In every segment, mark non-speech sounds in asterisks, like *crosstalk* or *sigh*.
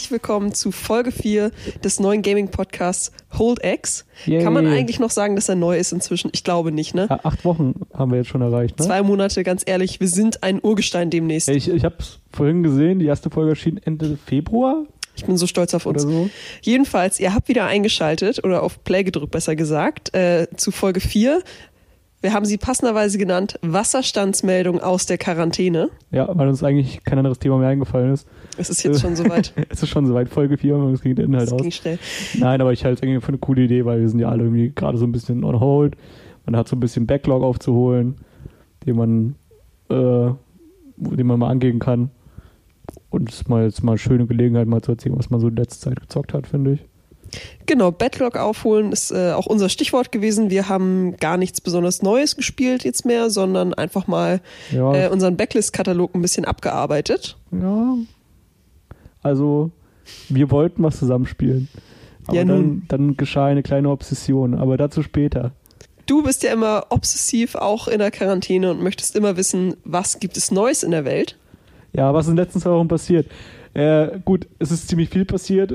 herzlich willkommen zu Folge 4 des neuen Gaming-Podcasts Hold X. Yay. Kann man eigentlich noch sagen, dass er neu ist inzwischen? Ich glaube nicht, ne? Ja, acht Wochen haben wir jetzt schon erreicht, ne? Zwei Monate, ganz ehrlich, wir sind ein Urgestein demnächst. Ich ich habe es vorhin gesehen, die erste Folge erschien Ende Februar Ich bin so stolz auf uns. so. Jedenfalls, ihr habt wieder eingeschaltet oder auf Play gedrückt, besser gesagt, äh, zu Folge 4. Wir haben sie passenderweise genannt Wasserstandsmeldung aus der Quarantäne. Ja, weil uns eigentlich kein anderes Thema mehr eingefallen ist. Es ist jetzt schon soweit. *laughs* es ist schon soweit, Folge 4 und es ging der Inhalt Das aus. ging schnell. Nein, aber ich halte es irgendwie für eine coole Idee, weil wir sind ja alle irgendwie gerade so ein bisschen on hold. Man hat so ein bisschen Backlog aufzuholen, den man, äh, den man mal angehen kann. Und es ist mal jetzt mal eine schöne Gelegenheit, mal zu erzählen, was man so in letzter Zeit gezockt hat, finde ich. Genau, Backlog aufholen ist äh, auch unser Stichwort gewesen. Wir haben gar nichts besonders Neues gespielt jetzt mehr, sondern einfach mal Ja, äh, unseren Backlist-Katalog ein bisschen abgearbeitet. ja. Also, wir wollten was zusammenspielen. Aber Ja, dann, nun. dann geschah eine kleine Obsession, aber dazu später. Du bist ja immer obsessiv auch in der Quarantäne und möchtest immer wissen, was gibt es Neues in der Welt. Ja, was ist in den letzten zwei Wochen passiert? Äh, gut, es ist ziemlich viel passiert.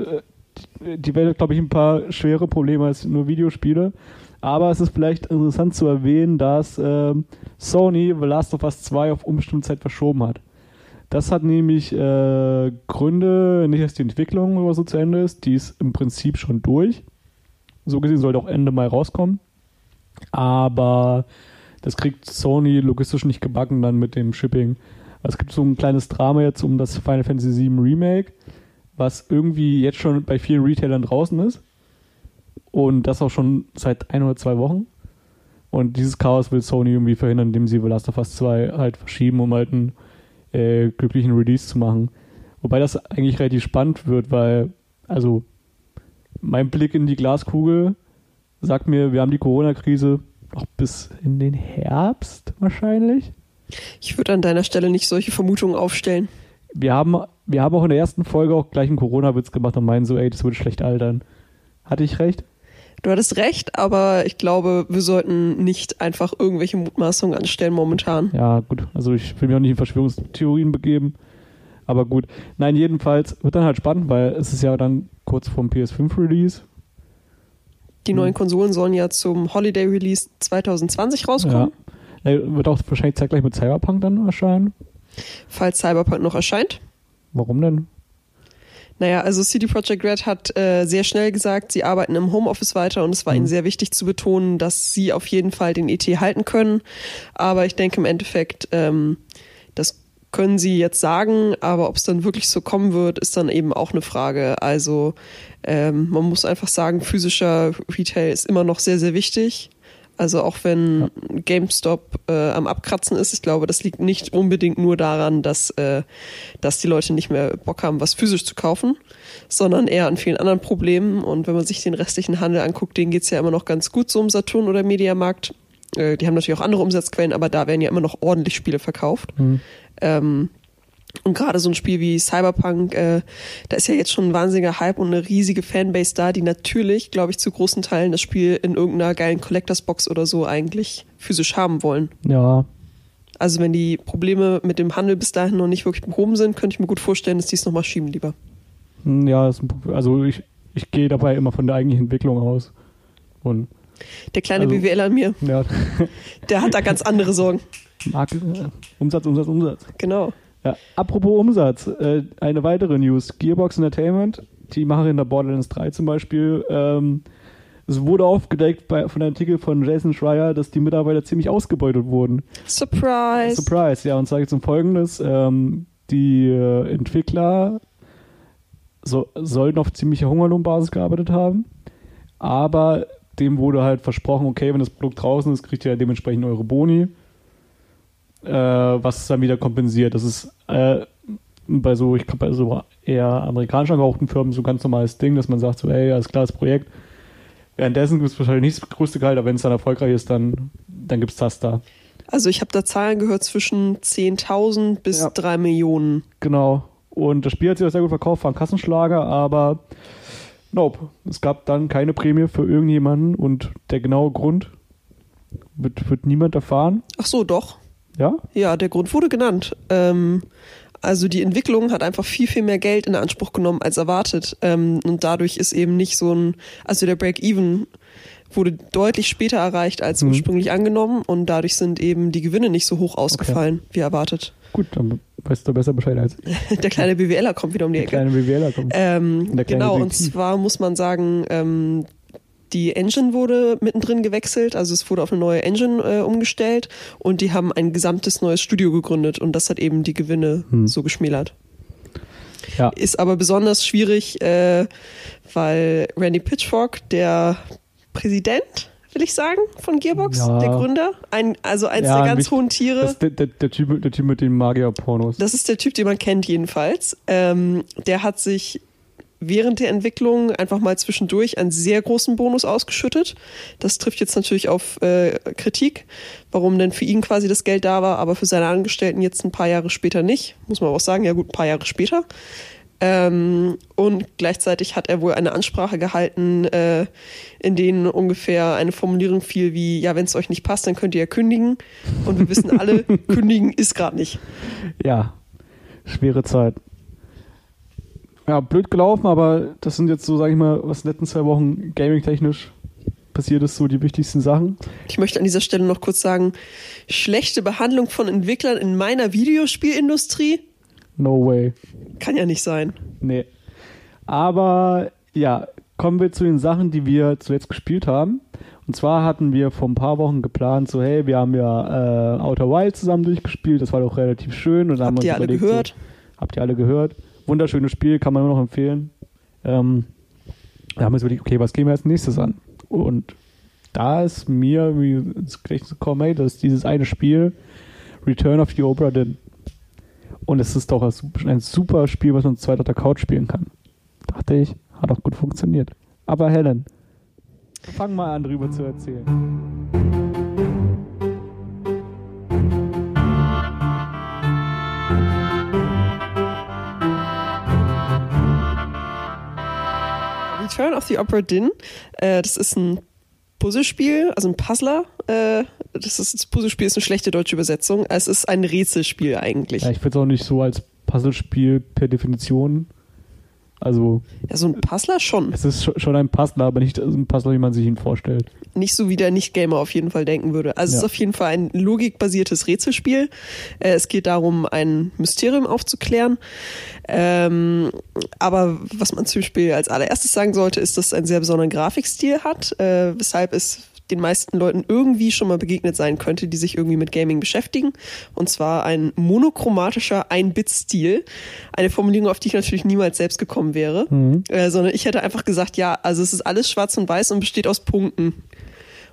Äh, Die Welt hat, glaube ich, ein paar schwere Probleme als nur Videospiele. Aber es ist vielleicht interessant zu erwähnen, dass ähm, Sony The Last of Us 2 auf unbestimmte Zeit verschoben hat. Das hat nämlich äh, Gründe, nicht dass die Entwicklung oder so zu Ende ist, die ist im Prinzip schon durch. So gesehen sollte auch Ende Mai rauskommen. Aber das kriegt Sony logistisch nicht gebacken dann mit dem Shipping. Es gibt so ein kleines Drama jetzt um das Final Fantasy VII Remake, was irgendwie jetzt schon bei vielen Retailern draußen ist. Und das auch schon seit ein oder zwei Wochen. Und dieses Chaos will Sony irgendwie verhindern, indem sie The Last of Us 2 halt verschieben, um halt einen äh, glücklichen Release zu machen. Wobei das eigentlich relativ spannend wird, weil, also, mein Blick in die Glaskugel sagt mir, wir haben die Corona-Krise noch bis in den Herbst wahrscheinlich. Ich würde an deiner Stelle nicht solche Vermutungen aufstellen. Wir haben, wir haben auch in der ersten Folge auch gleich einen Corona-Witz gemacht und meinen so, ey, das würde schlecht altern. Hatte ich recht? Du hattest recht, aber ich glaube, wir sollten nicht einfach irgendwelche Mutmaßungen anstellen momentan. Ja, gut. Also ich will mich auch nicht in Verschwörungstheorien begeben. Aber gut. Nein, jedenfalls wird dann halt spannend, weil es ist ja dann kurz vorm PS5-Release. Die Hm. neuen Konsolen sollen ja zum Holiday Release 2020 rauskommen, Ja. Äh, Wird auch wahrscheinlich zeitgleich mit Cyberpunk dann erscheinen. Falls Cyberpunk noch erscheint. Warum denn? Naja, also CD Projekt Red hat äh, sehr schnell gesagt, sie arbeiten im Homeoffice weiter und es war Mhm. ihnen sehr wichtig zu betonen, dass sie auf jeden Fall den ET halten können. Aber ich denke im Endeffekt, ähm, das können sie jetzt sagen, aber ob es dann wirklich so kommen wird, ist dann eben auch eine Frage. Also ähm, man muss einfach sagen, physischer Retail ist immer noch sehr, sehr wichtig. Also auch wenn GameStop äh, am Abkratzen ist, ich glaube, das liegt nicht unbedingt nur daran, dass, äh, dass die Leute nicht mehr Bock haben, was physisch zu kaufen, sondern eher an vielen anderen Problemen. Und wenn man sich den restlichen Handel anguckt, denen geht's ja immer noch ganz gut so um Saturn oder Mediamarkt. Äh, die haben natürlich auch andere Umsatzquellen, aber da werden ja immer noch ordentlich Spiele verkauft. Hm. Ähm, und gerade so ein Spiel wie Cyberpunk, äh, da ist ja jetzt schon ein wahnsinniger Hype und eine riesige Fanbase da, die natürlich, glaube ich, zu großen Teilen das Spiel in irgendeiner geilen Collectors Box oder so eigentlich physisch haben wollen. Ja, Also wenn die Probleme mit dem Handel bis dahin noch nicht wirklich behoben sind, könnte ich mir gut vorstellen, dass die es nochmal schieben lieber. Hm, ja, also ich, ich gehe dabei immer von der eigentlichen Entwicklung aus. Und Der kleine Also- BWL an mir, ja, der hat da ganz andere Sorgen. Marke, äh, Umsatz, Umsatz, Umsatz. Genau. Ja, apropos Umsatz, äh, eine weitere News. Gearbox Entertainment, die Macherin der Borderlands 3 zum Beispiel, ähm, es wurde aufgedeckt bei, von einem Artikel von Jason Schreier, dass die Mitarbeiter ziemlich ausgebeutet wurden. Surprise. Surprise, ja, und zwar geht es um Folgendes. Ähm, die äh, Entwickler so, sollten auf ziemlicher Hungerlohnbasis gearbeitet haben, aber dem wurde halt versprochen, okay, wenn das Produkt draußen ist, kriegt ihr dementsprechend eure Boni, äh, was es dann wieder kompensiert. Das ist äh, bei so, ich glaube, bei so eher amerikanisch angehauchten Firmen so ein ganz normales Ding, dass man sagt so, ey, alles klar, das Projekt. Währenddessen gibt es wahrscheinlich nicht das größte Gehalt, aber wenn es dann erfolgreich ist, dann, dann gibt es das da. Also ich habe da Zahlen gehört zwischen 10.000 bis Ja. 3 Millionen. Genau. Und das Spiel hat sich auch sehr gut verkauft, war ein Kassenschlager, aber nope. Es gab dann keine Prämie für irgendjemanden und der genaue Grund wird, wird niemand erfahren. Ach so, doch. Ja? Ja, der Grund wurde genannt. Ähm, Also die Entwicklung hat einfach viel, viel mehr Geld in Anspruch genommen als erwartet. Ähm, und dadurch ist eben nicht so ein, also der Break-Even wurde deutlich später erreicht als Mhm. ursprünglich angenommen und dadurch sind eben die Gewinne nicht so hoch ausgefallen, wie erwartet. Gut, dann weißt du besser Bescheid als *laughs* ich. Der kleine BWLer kommt wieder um die Der Ecke. kleine BWLer kommt. Ähm, Der kleine genau, und Detektiv. zwar muss man sagen, ähm, die Engine wurde mittendrin gewechselt, also es wurde auf eine neue Engine äh, umgestellt und die haben ein gesamtes neues Studio gegründet und das hat eben die Gewinne Hm. so geschmälert. Ja. Ist aber besonders schwierig, äh, weil Randy Pitchfork, der Präsident, will ich sagen, von Gearbox, Ja. der Gründer, ein, also eins Ja, der ganz hohen Tiere. Das ist der, der, der, typ, der Typ mit den Magier-Pornos. Das ist der Typ, den man kennt jedenfalls. Ähm, der hat sich während der Entwicklung einfach mal zwischendurch einen sehr großen Bonus ausgeschüttet. Das trifft jetzt natürlich auf äh, Kritik, warum denn für ihn quasi das Geld da war, aber für seine Angestellten jetzt ein paar Jahre später nicht. Muss man auch sagen, ja gut, ein paar Jahre später. Ähm, und gleichzeitig hat er wohl eine Ansprache gehalten, äh, in denen ungefähr eine Formulierung fiel wie, ja, wenn es euch nicht passt, dann könnt ihr ja kündigen. Und wir wissen alle, *laughs* kündigen ist gerade nicht. Ja, schwere Zeit. Ja, blöd gelaufen, aber das sind jetzt so, sag ich mal, was in den letzten zwei Wochen gaming-technisch passiert ist, so die wichtigsten Sachen. Ich möchte an dieser Stelle noch kurz sagen, schlechte Behandlung von Entwicklern in meiner Videospielindustrie No way. kann ja nicht sein. Nee. Aber ja, kommen wir zu den Sachen, die wir zuletzt gespielt haben. Und zwar hatten wir vor ein paar Wochen geplant, so hey, wir haben ja äh, Outer Wild zusammen durchgespielt, das war doch relativ schön. Und dann haben Habt wir ihr uns alle überlegt, gehört? So, habt ihr alle gehört? Wunderschönes Spiel, kann man nur noch empfehlen. Ähm, da haben wir uns überlegt, okay, was gehen wir als nächstes an? Und da ist mir ins Gedächtnis gekommen, hey, das ist dieses eine Spiel, Return of the Obra Dinn. Und es ist doch ein super- Spiel, was man zweit auf der Couch spielen kann. Dachte ich, hat auch gut funktioniert. Aber Helen, fang mal an, drüber zu erzählen. Return of the Opera Din, äh, das ist ein Puzzlespiel, also ein Puzzler. Äh, das, ist, das Puzzlespiel ist eine schlechte deutsche Übersetzung. Es ist ein Rätselspiel eigentlich. Ja, ich würde es auch nicht so als Puzzlespiel per Definition. Also, Ja, so ein Puzzler schon. es ist scho- schon ein Puzzler, aber nicht ein Puzzler, wie man sich ihn vorstellt. Nicht so wie der Nicht-Gamer auf jeden Fall denken würde. Also es Ja. ist auf jeden Fall ein logikbasiertes Rätselspiel. Äh, es geht darum, ein Mysterium aufzuklären. Ähm, aber was man zum Beispiel als allererstes sagen sollte, ist, dass es einen sehr besonderen Grafikstil hat, äh, weshalb es den meisten Leuten irgendwie schon mal begegnet sein könnte, die sich irgendwie mit Gaming beschäftigen. Und zwar ein monochromatischer Ein-Bit-Stil. Eine Formulierung, auf die ich natürlich niemals selbst gekommen wäre. Äh, sondern ich hätte einfach gesagt, ja, also es ist alles schwarz und weiß und besteht aus Punkten.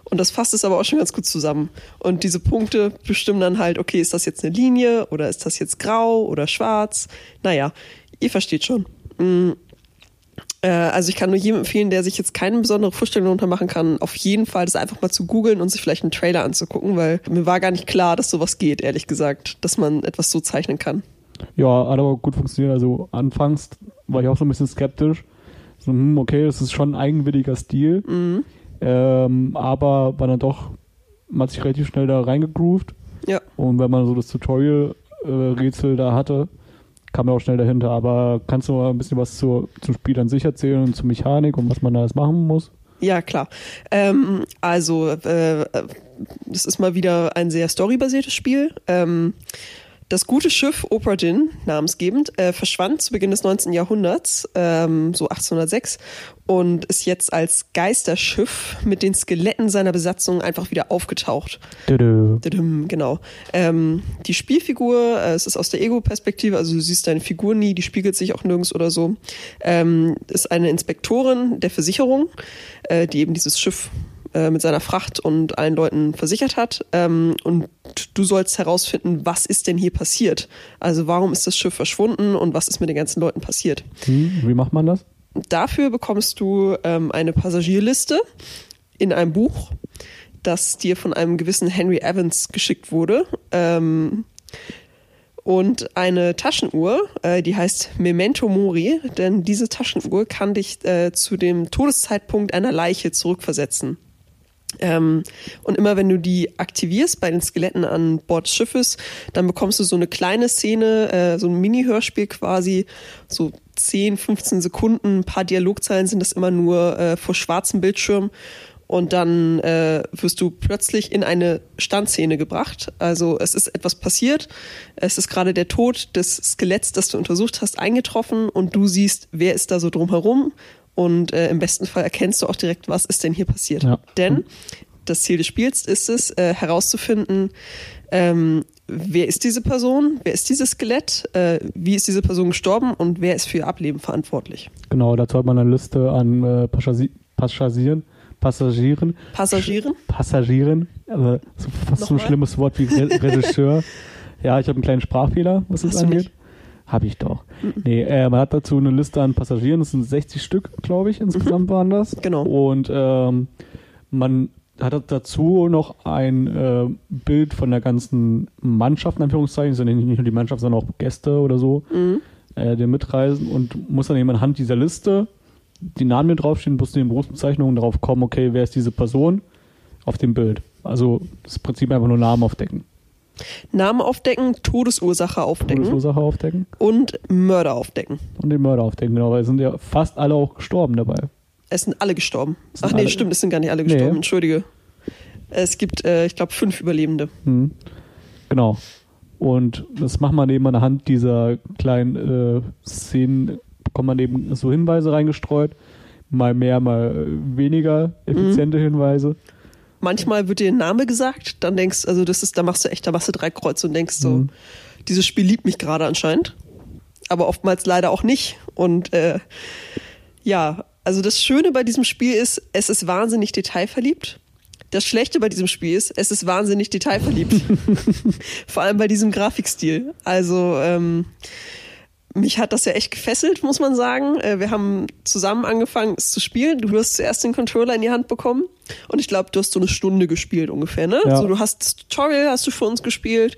Und das fasst es aber auch schon ganz gut zusammen. Und diese Punkte bestimmen dann halt, okay, ist das jetzt eine Linie oder ist das jetzt grau oder schwarz? Naja, ihr versteht schon. Mm. Äh, Also ich kann nur jedem empfehlen, der sich jetzt keine besondere Vorstellung darunter machen kann, auf jeden Fall das einfach mal zu googeln und sich vielleicht einen Trailer anzugucken, weil mir war gar nicht klar, dass sowas geht, ehrlich gesagt, dass man etwas so zeichnen kann. Ja, hat aber gut funktioniert. Also, anfangs war ich auch so ein bisschen skeptisch. So, hm, okay, das ist schon ein eigenwilliger Stil. Mhm. Ähm, aber war dann doch, man hat sich relativ schnell da reingegroovt. Ja. Und wenn man so das Tutorial-Rätsel da hatte, kam man auch schnell dahinter. Aber kannst du mal ein bisschen was zur, zum Spiel an sich erzählen und zur Mechanik und was man da alles machen muss? Ja, klar. Ähm, also, äh, das ist mal wieder ein sehr storybasiertes Spiel. Ähm, das gute Schiff Opera Din, namensgebend, äh, verschwand zu Beginn des 19. Jahrhunderts, ähm, so 1806, und ist jetzt als Geisterschiff mit den Skeletten seiner Besatzung einfach wieder aufgetaucht. Dödö. Tudum, Genau. Ähm, die Spielfigur, äh, es ist aus der Ego-Perspektive, also du siehst deine Figur nie, die spiegelt sich auch nirgends oder so, ähm, ist eine Inspektorin der Versicherung, äh, die eben dieses Schiff äh, mit seiner Fracht und allen Leuten versichert hat. Ähm, und du sollst herausfinden, was ist denn hier passiert? Also warum ist das Schiff verschwunden und was ist mit den ganzen Leuten passiert? Hm, wie macht man das? Dafür bekommst du ähm, eine Passagierliste in einem Buch, das dir von einem gewissen Henry Evans geschickt wurde. Ähm, und eine Taschenuhr, äh, die heißt Memento Mori, denn diese Taschenuhr kann dich äh, zu dem Todeszeitpunkt einer Leiche zurückversetzen. Ähm, und immer wenn du die aktivierst bei den Skeletten an Bord des Schiffes, dann bekommst du so eine kleine Szene, äh, so ein Mini-Hörspiel quasi, so 10, 15 Sekunden, ein paar Dialogzeilen sind das immer nur äh, vor schwarzem Bildschirm. Und dann äh, wirst du plötzlich in eine Standszene gebracht. Also es ist etwas passiert. Es ist gerade der Tod des Skeletts, das du untersucht hast, eingetroffen und du siehst, wer ist da so drumherum und äh, im besten Fall erkennst du auch direkt, was ist denn hier passiert. Ja. Denn das Ziel des Spiels ist es, äh, herauszufinden, ähm, wer ist diese Person, wer ist dieses Skelett, äh, wie ist diese Person gestorben und wer ist für ihr Ableben verantwortlich. Genau, dazu hat man eine Liste an äh, Passagier Passagieren, Passagieren, Passagieren? Passagieren, also so fast so ein Nochmal? schlimmes Wort wie Re Regisseur. *laughs* ja, ich habe einen kleinen Sprachfehler, was das angeht. nicht? Habe ich doch. Nee, äh, man hat dazu eine Liste an Passagieren, das sind 60 Stück, glaube ich, insgesamt waren das. Genau. Und ähm, man hat dazu noch ein äh, Bild von der ganzen Mannschaft, in Anführungszeichen, sind nicht nur die Mannschaft, sondern auch Gäste oder so, Mhm. äh, die mitreisen und muss dann eben anhand dieser Liste die Namen, die draufstehen, plus den Berufsbezeichnungen darauf kommen, okay, wer ist diese Person auf dem Bild. Also das Prinzip einfach nur Namen aufdecken. Namen aufdecken, Todesursache aufdecken Todesursache aufdecken und Mörder aufdecken. und den Mörder aufdecken, genau, weil es sind ja fast alle auch gestorben dabei. Es sind alle gestorben. sind Ach nee, alle- stimmt, es sind gar nicht alle gestorben, Nee. entschuldige. Es gibt, äh, ich glaube, fünf Überlebende. Hm. Genau. Und das macht man eben anhand dieser kleinen äh, Szenen, bekommt man eben so Hinweise reingestreut. Mal mehr, mal weniger effiziente Hinweise. Manchmal wird dir ein Name gesagt, dann denkst also das ist, da machst du echt, da machst du drei Kreuze und denkst so, Mhm. dieses Spiel liebt mich gerade anscheinend. Aber oftmals leider auch nicht. Und äh, ja, also das Schöne bei diesem Spiel ist, es ist wahnsinnig detailverliebt. Das Schlechte bei diesem Spiel ist, es ist wahnsinnig detailverliebt. *laughs* Vor allem bei diesem Grafikstil. Also ähm, mich hat das ja echt gefesselt, muss man sagen. Äh, Wir haben zusammen angefangen, es zu spielen. Du hast zuerst den Controller in die Hand bekommen und ich glaube, du hast so eine Stunde gespielt ungefähr, ne? Ja. So, du hast das Tutorial hast du für uns gespielt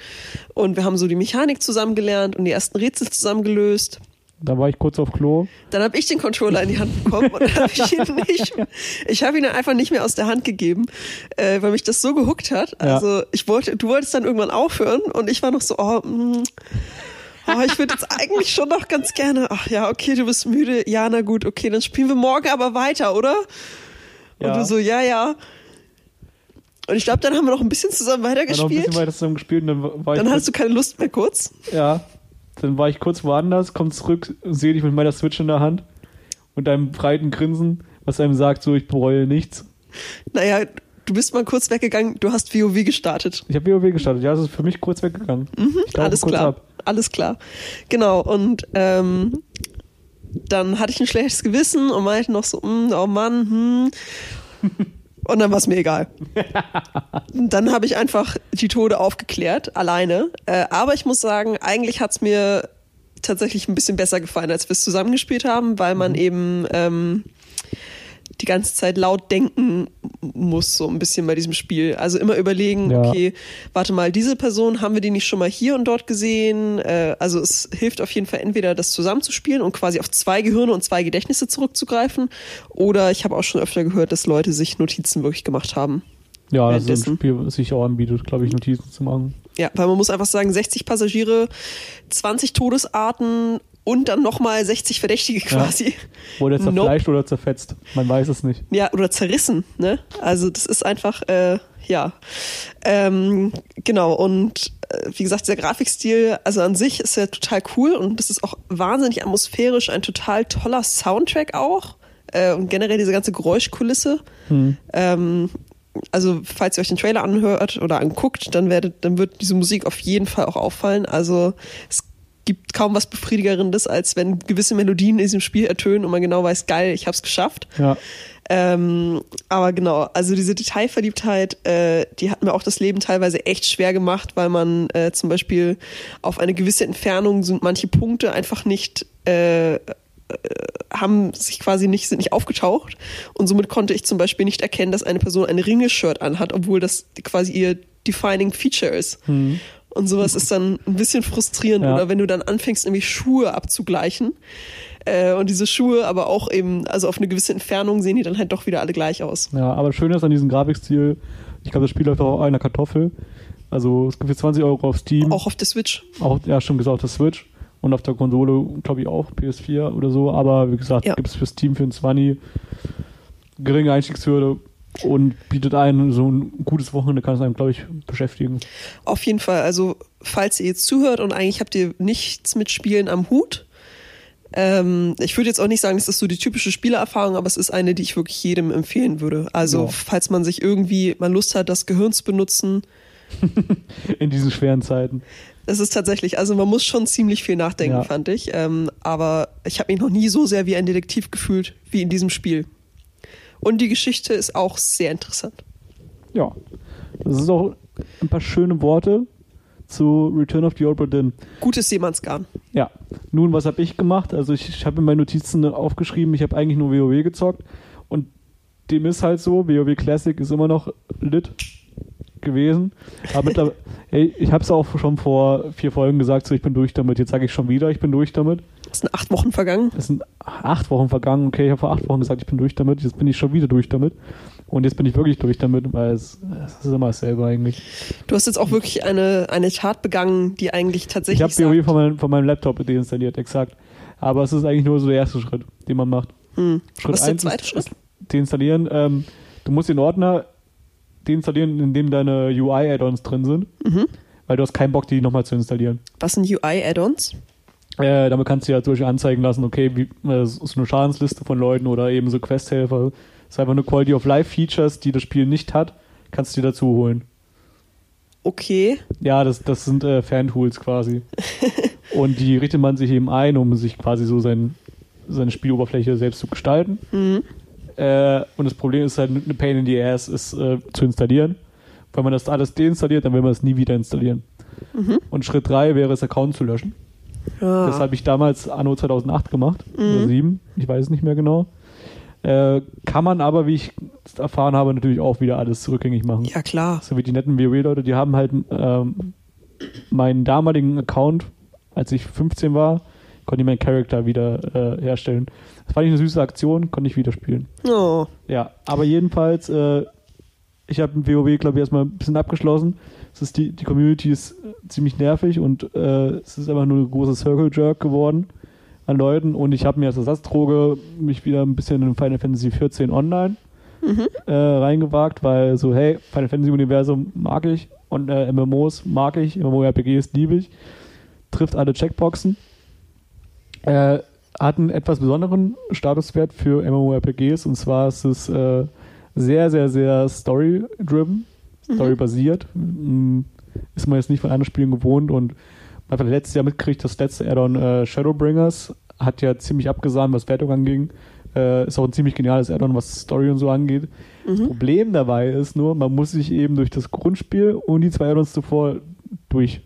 und wir haben so die Mechanik zusammen gelernt und die ersten Rätsel zusammen gelöst. Da war ich kurz auf Klo. Dann habe ich den Controller in die Hand bekommen und dann habe ich ihn *laughs* nicht, ich habe ihn einfach nicht mehr aus der Hand gegeben, äh, weil mich das so gehuckt hat. Ja. Also ich wollte, du wolltest dann irgendwann aufhören und ich war noch so, oh, mh, oh ich würde jetzt eigentlich schon noch ganz gerne. Ach ja, okay, du bist müde. Ja, na gut, okay, dann spielen wir morgen aber weiter, oder? Und Ja. du so, ja, ja. Und ich glaube, dann haben wir noch ein bisschen zusammen Dann noch ein weitergespielt. bisschen weiter zusammen gespielt und dann war ich Dann hattest du keine Lust mehr kurz. ja, dann war ich kurz woanders, komm zurück, sehe dich mit meiner Switch in der Hand und einem breiten Grinsen, was einem sagt, so ich bereue nichts. Naja, du bist mal kurz weggegangen, du hast WoW gestartet. Ich habe WoW gestartet, ja, das ist für mich kurz weggegangen. ich Mhm, Alles kurz klar. ab. Alles klar. Genau. Und ähm, dann hatte ich ein schlechtes Gewissen und meinte noch so, "Mm, oh Mann, hm. Und dann war es mir egal. *laughs* Dann habe ich einfach die Tode aufgeklärt, alleine. Äh, aber ich muss sagen, eigentlich hat es mir tatsächlich ein bisschen besser gefallen, als wir es zusammengespielt haben, weil Mhm. man eben ähm, die ganze Zeit laut denken muss, so ein bisschen bei diesem Spiel. Also immer überlegen, Ja. okay, warte mal, diese Person, haben wir die nicht schon mal hier und dort gesehen? Äh, also es hilft auf jeden Fall entweder das zusammenzuspielen und quasi auf zwei Gehirne und zwei Gedächtnisse zurückzugreifen. Oder ich habe auch schon öfter gehört, dass Leute sich Notizen wirklich gemacht haben. Ja, das ist ein Spiel, sich auch anbietet, glaube ich, Notizen zu machen. Ja, weil man muss einfach sagen, 60 Passagiere, 20 Todesarten und dann nochmal 60 Verdächtige quasi. Wurde Nope. zerfleischt oder zerfetzt? Man weiß es nicht. Ja, oder zerrissen, ne? Also das ist einfach, äh, ja. Ähm, genau, und äh, wie gesagt, dieser Grafikstil, also an sich ist ja total cool und das ist auch wahnsinnig atmosphärisch, ein total toller Soundtrack auch. Äh, und generell diese ganze Geräuschkulisse. Ähm, also, falls ihr euch den Trailer anhört oder anguckt, dann werdet, dann wird diese Musik auf jeden Fall auch auffallen. Also es gibt kaum was Befriedigerendes, als wenn gewisse Melodien in diesem Spiel ertönen und man genau weiß, geil, ich hab's geschafft. Ja. Ähm, aber genau, also diese Detailverliebtheit, äh, die hat mir auch das Leben teilweise echt schwer gemacht, weil man äh, zum Beispiel auf eine gewisse Entfernung sind manche Punkte einfach nicht äh, äh, haben sich quasi nicht, sind nicht aufgetaucht und somit konnte ich zum Beispiel nicht erkennen, dass eine Person ein Ringe-Shirt anhat, obwohl das quasi ihr defining Feature ist. Und sowas ist dann ein bisschen frustrierend. Ja. Oder wenn du dann anfängst, irgendwie Schuhe abzugleichen. Äh, und diese Schuhe aber auch eben, also auf eine gewisse Entfernung sehen die dann halt doch wieder alle gleich aus. Ja, aber schön ist an diesem Grafikstil, ich glaube, das Spiel läuft auch auf einer Kartoffel. Also es gibt für 20 Euro auf Steam. Auch auf der Switch. Auch, ja, schon gesagt, auf der Switch. Und auf der Konsole, glaube ich, auch PS4 oder so. Aber wie gesagt, Ja. gibt es für Steam für ein 20 geringe Einstiegshürde und bietet ein, so ein gutes Wochenende kann es einem, glaube ich, beschäftigen. Auf jeden Fall. Also, falls ihr jetzt zuhört und eigentlich habt ihr nichts mit Spielen am Hut, ähm, ich würde jetzt auch nicht sagen, das ist so die typische Spielererfahrung, aber es ist eine, die ich wirklich jedem empfehlen würde. Also, Ja. falls man sich irgendwie mal Lust hat, das Gehirn zu benutzen, *laughs* In diesen schweren Zeiten. es ist tatsächlich, also man muss schon ziemlich viel nachdenken, Ja. fand ich. Ähm, aber ich habe mich noch nie so sehr wie ein Detektiv gefühlt wie in diesem Spiel. Und die Geschichte ist auch sehr interessant. Ja. Das ist auch ein paar schöne Worte zu Return of the Obra Dinn. Gutes Seemannsgarn. Ja, nun, was habe ich gemacht? Also ich, ich habe in meinen Notizen aufgeschrieben, ich habe eigentlich nur WoW gezockt und dem ist halt so, WoW Classic ist immer noch lit gewesen. Aber hey, *laughs* ich habe es auch schon vor vier Folgen gesagt, so ich bin durch damit. Jetzt sage ich schon wieder, ich bin durch damit. Es sind acht Wochen vergangen. Es sind acht Wochen vergangen. Okay, ich habe vor acht Wochen gesagt, ich bin durch damit. Jetzt bin ich schon wieder durch damit. Und jetzt bin ich wirklich durch damit, weil es, es ist immer dasselbe eigentlich. Du hast jetzt auch wirklich eine, eine Tat begangen, die eigentlich Ich tatsächlich. habe WoW sagt, von, meinem- von meinem Laptop deinstalliert, exakt. Aber es ist eigentlich nur so der erste Schritt, den man macht. hm. Schritt Was ist der eins zweite Schritt? deinstallieren. Ähm, du musst den Ordner deinstallieren, in dem deine UI-Add-ons drin sind, Mhm. weil du hast keinen Bock, die nochmal zu installieren. Was sind UI-Add-ons? Äh, damit kannst du ja zum Beispiel anzeigen lassen, okay, wie, äh, es ist eine Schadensliste von Leuten oder eben so Questhelfer. Das ist einfach eine Quality of Life Features, die das Spiel nicht hat, kannst du dir dazu holen. Okay. Ja, das, das sind äh, Fan-Tools quasi. *laughs* Und die richtet man sich eben ein, um sich quasi so sein, seine Spieloberfläche selbst zu gestalten. Mhm. Äh, und das Problem ist halt, eine Pain in the Ass ist äh, zu installieren. Wenn man das alles deinstalliert, dann will man es nie wieder installieren. Mhm. Und Schritt 3 wäre es, Account zu löschen. Ja. Das habe ich damals anno 2008 gemacht, oder 2007, ich weiß es nicht mehr genau. Äh, kann man aber, wie ich erfahren habe, natürlich auch wieder alles rückgängig machen. ja, klar. So wie die netten WoW-Leute, die haben halt ähm, meinen damaligen Account, als ich 15 war, konnte ich meinen Charakter wieder äh, herstellen. Das fand ich eine süße Aktion, konnte ich wieder spielen. Oh. Ja, aber jedenfalls, äh, ich habe mit WoW, glaube ich, erstmal ein bisschen abgeschlossen. Es ist die, die Community ist äh, ziemlich nervig und äh, es ist einfach nur eine große Circle Jerk geworden an Leuten und ich habe mir als Ersatzdroge mich wieder ein bisschen in Final Fantasy 14 online äh, reingewagt, weil so, hey, Final Fantasy Universum mag ich und äh, MMOs mag ich, MMORPGs liebe ich, trifft alle Checkboxen. Äh, hat einen etwas besonderen Statuswert für MMORPGs und zwar ist es äh, sehr, sehr, sehr story-driven, story-basiert. Mm, Ist man jetzt nicht von anderen Spielen gewohnt und man hat letztes Jahr mitgekriegt, das letzte Add-on äh, Shadowbringers hat ja ziemlich abgesahnt, was Wertung anging. Äh, ist auch ein ziemlich geniales Add-on, was Story und so angeht. Das Problem dabei ist nur, man muss sich eben durch das Grundspiel und die zwei Add-ons zuvor durch,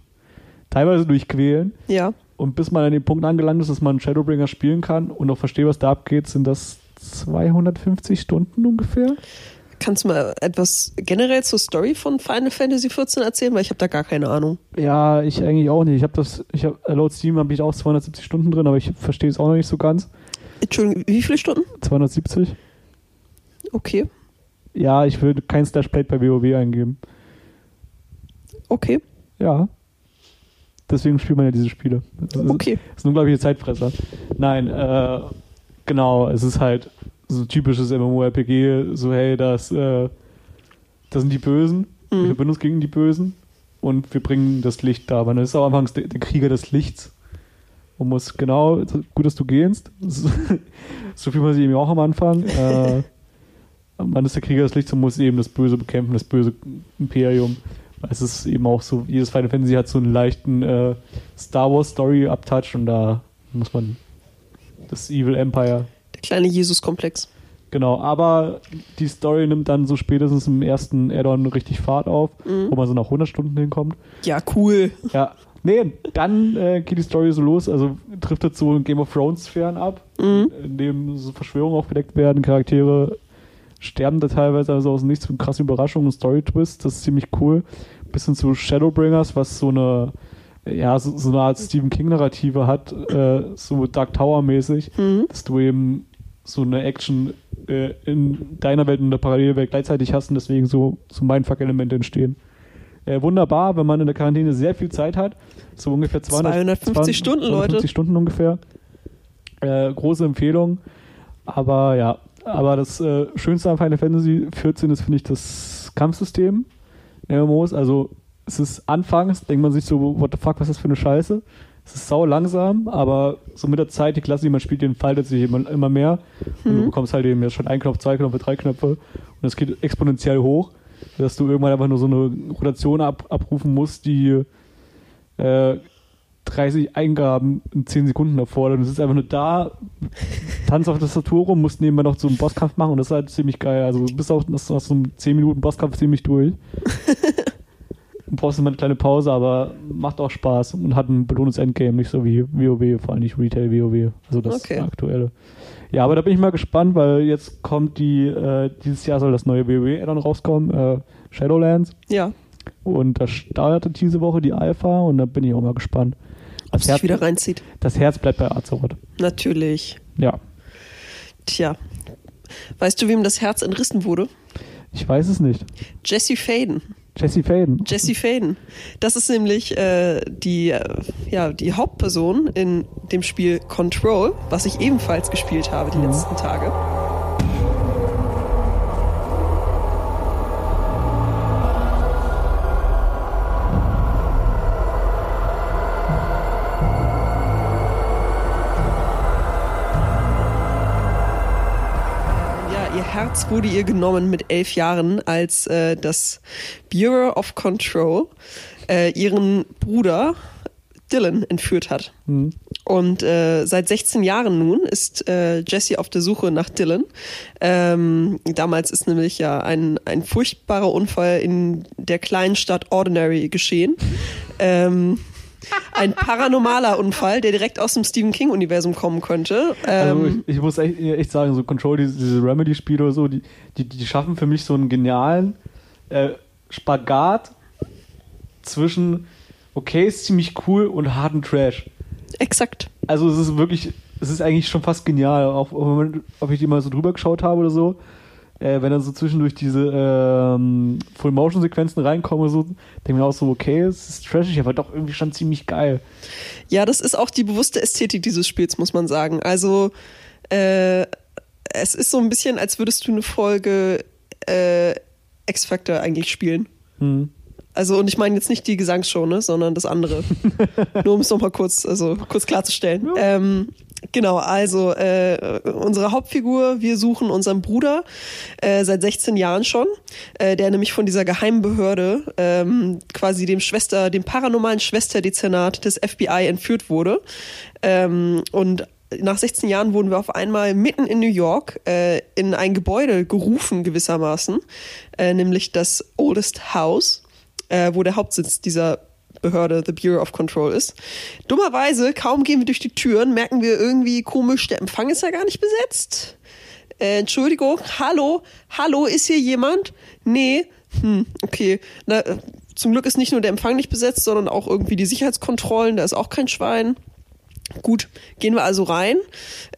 teilweise durchquälen. Ja. Und bis man an den Punkt angelangt ist, dass man Shadowbringer spielen kann und auch versteht, was da abgeht, sind das 250 Stunden ungefähr. Kannst du mal etwas generell zur Story von Final Fantasy 14 erzählen? Weil ich habe da gar keine Ahnung. Ja, ich eigentlich auch nicht. Ich habe das, ich habe laut Steam habe ich auch 270 Stunden drin, aber ich verstehe es auch noch nicht so ganz. Entschuldigung, wie viele Stunden? 270? Okay. Ja, ich würde kein Slashblade bei WoW eingeben. Okay. Ja. Deswegen spielt man ja diese Spiele. Das ist, Okay. Das ist ein unglaubliche Zeitfresser. Nein, äh, genau, es ist halt so ein typisches MMORPG, so hey, das, äh, das sind die Bösen, wir Mhm. verbünden uns gegen die Bösen und wir bringen das Licht da. Man ist auch anfangs der, der Krieger des Lichts. Man muss genau, gut, dass du gehst. *laughs* so fühlt man sich eben auch am Anfang. Äh, man ist der Krieger des Lichts und muss eben das Böse bekämpfen, das böse Imperium. Es ist eben auch so, jedes Final Fantasy hat so einen leichten äh, Star Wars Story Abtouch und da muss man das Evil Empire. Der kleine Jesus-Komplex. Genau, aber die Story nimmt dann so spätestens im ersten Add-on richtig Fahrt auf, wo man so nach 100 Stunden hinkommt. Ja, cool. Ja, nee, dann äh, geht die Story so los, also trifft jetzt so Game of Thrones Sphären ab, in dem so Verschwörungen aufgedeckt werden, Charaktere sterben da teilweise also aus nichts, krasse Überraschungen und Story-Twist, das ist ziemlich cool. bisschen zu Shadowbringers, was so eine, ja, so, so eine Art Stephen King-Narrative hat, äh, so Dark Tower-mäßig, Mhm. dass du eben so eine Action äh, in deiner Welt und in der Parallelwelt gleichzeitig hast und deswegen so, so Mindfuck-Elemente entstehen. Äh, wunderbar, wenn man in der Quarantäne sehr viel Zeit hat, so ungefähr 200, 250 Stunden, Leute. 250 Stunden ungefähr. Äh, große Empfehlung. Aber ja, aber das äh, Schönste an Final Fantasy 14 ist, finde ich, das Kampfsystem MMOs. Also es ist anfangs, denkt man sich so, what the fuck, was ist das für eine Scheiße? Es ist sau langsam, aber so mit der Zeit, die Klasse, die man spielt, die entfaltet sich immer, immer mehr. Und du bekommst halt eben jetzt schon ein Knopf, zwei Knöpfe, drei Knöpfe und es geht exponentiell hoch, dass du irgendwann einfach nur so eine Rotation ab, abrufen musst, die äh, 30 Eingaben in 10 Sekunden erfordert. Und es ist einfach nur da, tanzt auf der Tastatur rum, musst nebenbei noch so einen Bosskampf machen und das ist halt ziemlich geil. Also du bist auch nach so einem 10 Minuten Bosskampf ziemlich durch. *laughs* Du brauchst immer eine kleine Pause, aber macht auch Spaß und hat ein belohntes Endgame, nicht so wie WoW, vor allem nicht Retail WoW, also das Okay. aktuelle. Ja, aber da bin ich mal gespannt, weil jetzt kommt die, äh, dieses Jahr soll das neue WoW dann rauskommen, äh, Shadowlands. Ja, Und das startet diese Woche die Alpha und da bin ich auch mal gespannt. ob sich wieder reinzieht. das Herz bleibt bei Azeroth. Natürlich. Ja, Tja. Weißt du, wem das Herz entrissen wurde? ich weiß es nicht. Jesse Faden. Jesse Faden. Jesse Faden. Das ist nämlich äh, die, äh, ja, die Hauptperson in dem Spiel Control, was ich ebenfalls gespielt habe die Mhm. letzten Tage. Herz wurde ihr genommen mit elf Jahren, als äh, das Bureau of Control äh, ihren Bruder Dylan entführt hat. Hm. Und äh, seit 16 Jahren nun ist äh, Jesse auf der Suche nach Dylan. Ähm, damals ist nämlich ja ein, ein furchtbarer Unfall in der kleinen Stadt Ordinary geschehen. Ähm, ein paranormaler Unfall, der direkt aus dem Stephen King-Universum kommen könnte. Also Ähm, ich, ich muss echt, echt sagen, so Control, diese, diese Remedy-Spiele oder so, die, die, die schaffen für mich so einen genialen äh, Spagat zwischen, okay, ist ziemlich cool und harten Trash. exakt. Also es ist wirklich, es ist eigentlich schon fast genial, auch ob ich die mal so drüber geschaut habe oder so. Äh, wenn dann so zwischendurch diese ähm, Full-Motion-Sequenzen reinkommen, so, denke ich mir auch so, okay, es ist trashig, aber doch irgendwie schon ziemlich geil. Ja, das ist auch die bewusste Ästhetik dieses Spiels, muss man sagen. Also, äh, es ist so ein bisschen, als würdest du eine Folge äh, X-Factor eigentlich spielen. Hm. Also, und ich meine jetzt nicht die Gesangsshow, ne, sondern das andere. *laughs* Nur um es nochmal kurz, also kurz klarzustellen. Ähm, genau, also äh, unsere Hauptfigur, wir suchen unseren Bruder äh, seit 16 Jahren schon, äh, der nämlich von dieser geheimen Behörde, ähm, quasi dem Schwester, dem paranormalen Schwesterdezernat des FBI entführt wurde. Ähm, und nach 16 Jahren wurden wir auf einmal mitten in New York äh, in ein Gebäude gerufen gewissermaßen, äh, nämlich das Oldest House, äh, wo der Hauptsitz dieser Behörde, the Bureau of Control ist. Dummerweise, kaum gehen wir durch die Türen, merken wir irgendwie komisch, der Empfang ist ja gar nicht besetzt. Äh, Entschuldigung, hallo, hallo, ist hier jemand? Nee, hm, okay. Na, äh, zum Glück ist nicht nur der Empfang nicht besetzt, sondern auch irgendwie die Sicherheitskontrollen, da ist auch kein Schwein. Gut, gehen wir also rein.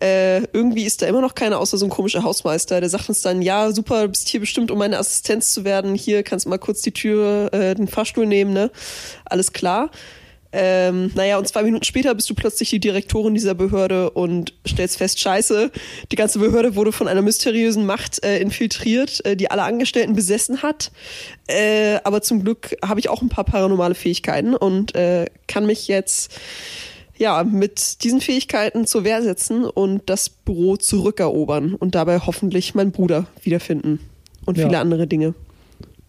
Äh, irgendwie ist da immer noch keiner, außer so ein komischer Hausmeister. Der sagt uns dann, ja, super, du bist hier bestimmt, um meine Assistenz zu werden. Hier kannst du mal kurz die Tür, äh, den Fahrstuhl nehmen, ne? Alles klar. Ähm, naja, und zwei Minuten später bist du plötzlich die Direktorin dieser Behörde und stellst fest, scheiße, die ganze Behörde wurde von einer mysteriösen Macht äh, infiltriert, äh, die alle Angestellten besessen hat. Äh, aber zum Glück habe ich auch ein paar paranormale Fähigkeiten und äh, kann mich jetzt ja, mit diesen Fähigkeiten zur Wehr setzen und das Büro zurückerobern und dabei hoffentlich meinen Bruder wiederfinden und Ja. viele andere Dinge.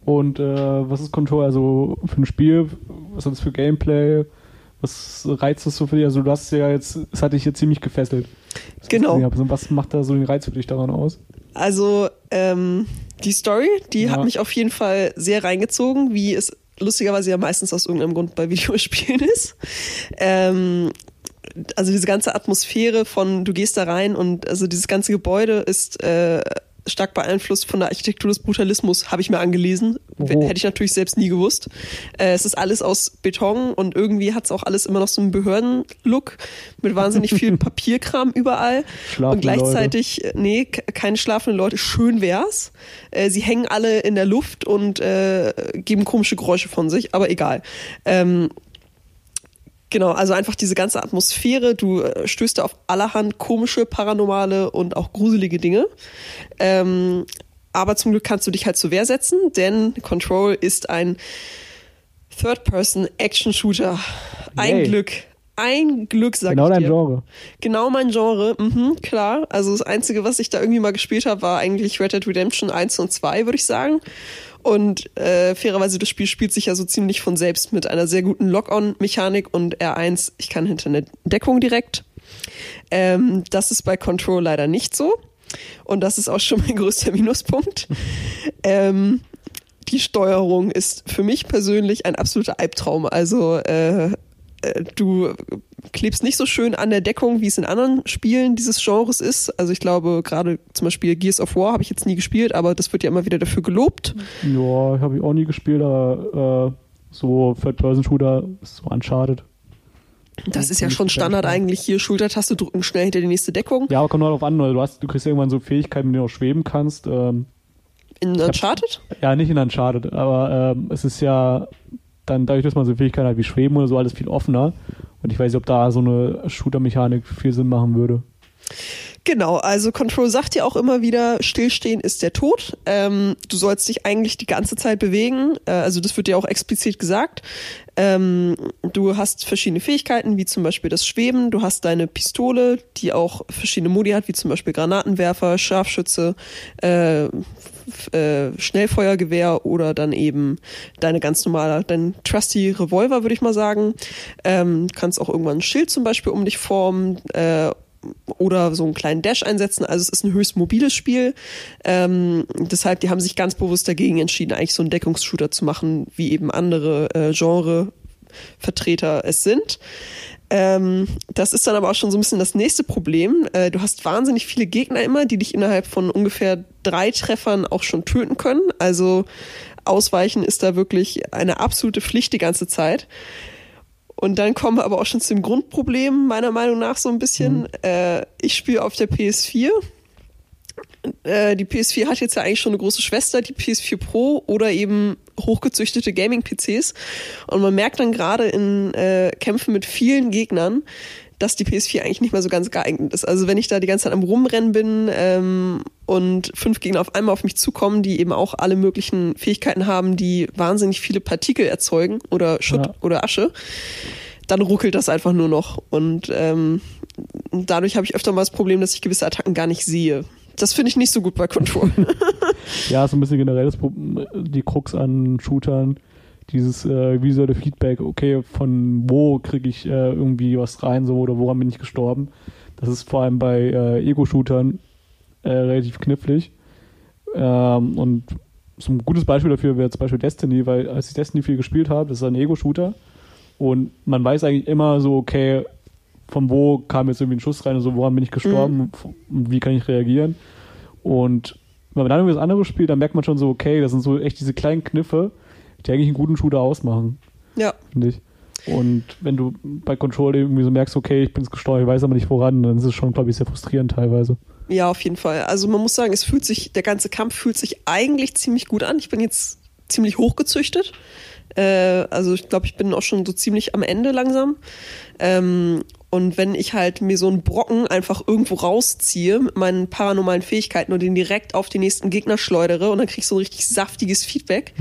Und äh, was ist Control also für ein Spiel? Was hat es für Gameplay? Was reizt es so für dich? Also du hast ja jetzt, es hat dich jetzt ziemlich gefesselt. Das Genau. Also Was macht da so den Reiz für dich daran aus? Also ähm, die Story, die Ja. hat mich auf jeden Fall sehr reingezogen, wie es lustigerweise ja meistens aus irgendeinem Grund bei Videospielen *laughs* ist. Ähm, also diese ganze Atmosphäre von, du gehst da rein und also dieses ganze Gebäude ist äh, stark beeinflusst von der Architektur des Brutalismus, habe ich mir angelesen. Oh. Hätte ich natürlich selbst nie gewusst. Äh, es ist alles aus Beton und irgendwie hat es auch alles immer noch so einen Behördenlook mit wahnsinnig viel *laughs* Papierkram überall. Schlafende und gleichzeitig, äh, nee, keine schlafenden Leute, schön wär's. Äh, sie hängen alle in der Luft und äh, geben komische Geräusche von sich, aber egal. Ähm, Genau, also einfach diese ganze Atmosphäre, du äh, stößt da auf allerhand komische, paranormale und auch gruselige Dinge. Ähm, aber zum Glück kannst du dich halt zur Wehr setzen, denn Control ist ein Third-Person-Action-Shooter. Ein Yay. Glück. Ein Glück, sag Genau ich dein dir. Genre. Genau mein Genre, mhm, klar. Also das Einzige, was ich da irgendwie mal gespielt habe, war eigentlich Red Dead Redemption 1 und 2, würde ich sagen. Und äh, fairerweise, das Spiel spielt sich ja so ziemlich von selbst mit einer sehr guten Lock-on-Mechanik und R1, ich kann hinter eine Deckung direkt. Ähm, das ist bei Control leider nicht so. Und das ist auch schon mein *laughs* größter Minuspunkt. ähm, die Steuerung ist für mich persönlich ein absoluter Albtraum. Also äh, du klebst nicht so schön an der Deckung, wie es in anderen Spielen dieses Genres ist. Also ich glaube, gerade zum Beispiel Gears of War habe ich jetzt nie gespielt, aber das wird ja immer wieder dafür gelobt. Ja, habe ich auch nie gespielt, aber äh, so Third-Person-Shooter ist so Uncharted. Das ist ja schon Standard eigentlich hier. Schultertaste drücken, schnell hinter die nächste Deckung. Ja, aber kommt nur darauf an, du, hast, du kriegst irgendwann so Fähigkeiten, mit denen du auch schweben kannst. Ähm, In Uncharted? ja, nicht in Uncharted, aber ähm, es ist ja dann dadurch, dass man so Fähigkeiten hat wie Schweben oder so, alles viel offener. Und ich weiß nicht, ob da so eine Shooter-Mechanik viel Sinn machen würde. Genau, also Control sagt ja auch immer wieder, stillstehen ist der Tod. Ähm, du sollst dich eigentlich die ganze Zeit bewegen. Äh, also das wird dir auch explizit gesagt. Ähm, du hast verschiedene Fähigkeiten, wie zum Beispiel das Schweben. Du hast deine Pistole, die auch verschiedene Modi hat, wie zum Beispiel Granatenwerfer, Scharfschütze, äh, äh, Schnellfeuergewehr oder dann eben deine ganz normale, dein Trusty Revolver, würde ich mal sagen. Ähm, kannst auch irgendwann ein Schild zum Beispiel um dich formen. Äh, oder so einen kleinen Dash einsetzen. Also es ist ein höchst mobiles Spiel. Ähm, deshalb, die haben sich ganz bewusst dagegen entschieden, eigentlich so einen Deckungsshooter zu machen, wie eben andere äh, Genre-Vertreter es sind. Ähm, das ist dann aber auch schon so ein bisschen das nächste Problem. Äh, du hast wahnsinnig viele Gegner immer, die dich innerhalb von ungefähr drei Treffern auch schon töten können. Also Ausweichen ist da wirklich eine absolute Pflicht die ganze Zeit. Und dann kommen wir aber auch schon zu dem Grundproblem, meiner Meinung nach so ein bisschen. Äh, ich spiele auf der PS4. Äh, die PS4 hat jetzt ja eigentlich schon eine große Schwester, die PS4 Pro oder eben hochgezüchtete Gaming-PCs. Und man merkt dann gerade in äh, Kämpfen mit vielen Gegnern, dass die PS4 eigentlich nicht mehr so ganz geeignet ist. Also wenn ich da die ganze Zeit am Rumrennen bin ähm, und fünf Gegner auf einmal auf mich zukommen, die eben auch alle möglichen Fähigkeiten haben, die wahnsinnig viele Partikel erzeugen oder Schutt Ja. oder Asche, dann ruckelt das einfach nur noch. Und ähm, dadurch habe ich öfter mal das Problem, dass ich gewisse Attacken gar nicht sehe. Das finde ich nicht so gut bei Control. *laughs* Ja, so ein bisschen generell das Pro- die Krux an Shootern, dieses äh, visuelle Feedback, okay, von wo kriege ich äh, irgendwie was rein, so oder woran bin ich gestorben. Das ist vor allem bei äh, Ego-Shootern äh, relativ knifflig. Ähm, und so ein gutes Beispiel dafür wäre zum Beispiel Destiny, weil als ich Destiny viel gespielt habe, das ist ein Ego-Shooter und man weiß eigentlich immer so, okay, von wo kam jetzt irgendwie ein Schuss rein und so, woran bin ich gestorben und wie kann ich reagieren. Und wenn man dann irgendwie das andere spielt, dann merkt man schon so, okay, das sind so echt diese kleinen Kniffe, die eigentlich einen guten Shooter ausmachen, ja. finde ich. Und wenn du bei Control irgendwie so merkst, okay, ich bin jetzt gestorben, ich weiß aber nicht woran, dann ist es schon, glaube ich, sehr frustrierend teilweise. Ja, auf jeden Fall. Also man muss sagen, es fühlt sich, der ganze Kampf fühlt sich eigentlich ziemlich gut an. Ich bin jetzt ziemlich hochgezüchtet. Äh, also ich glaube, ich bin auch schon so ziemlich am Ende langsam. Ähm, und wenn ich halt mir so einen Brocken einfach irgendwo rausziehe mit meinen paranormalen Fähigkeiten und den direkt auf den nächsten Gegner schleudere und dann kriegst du so ein richtig saftiges Feedback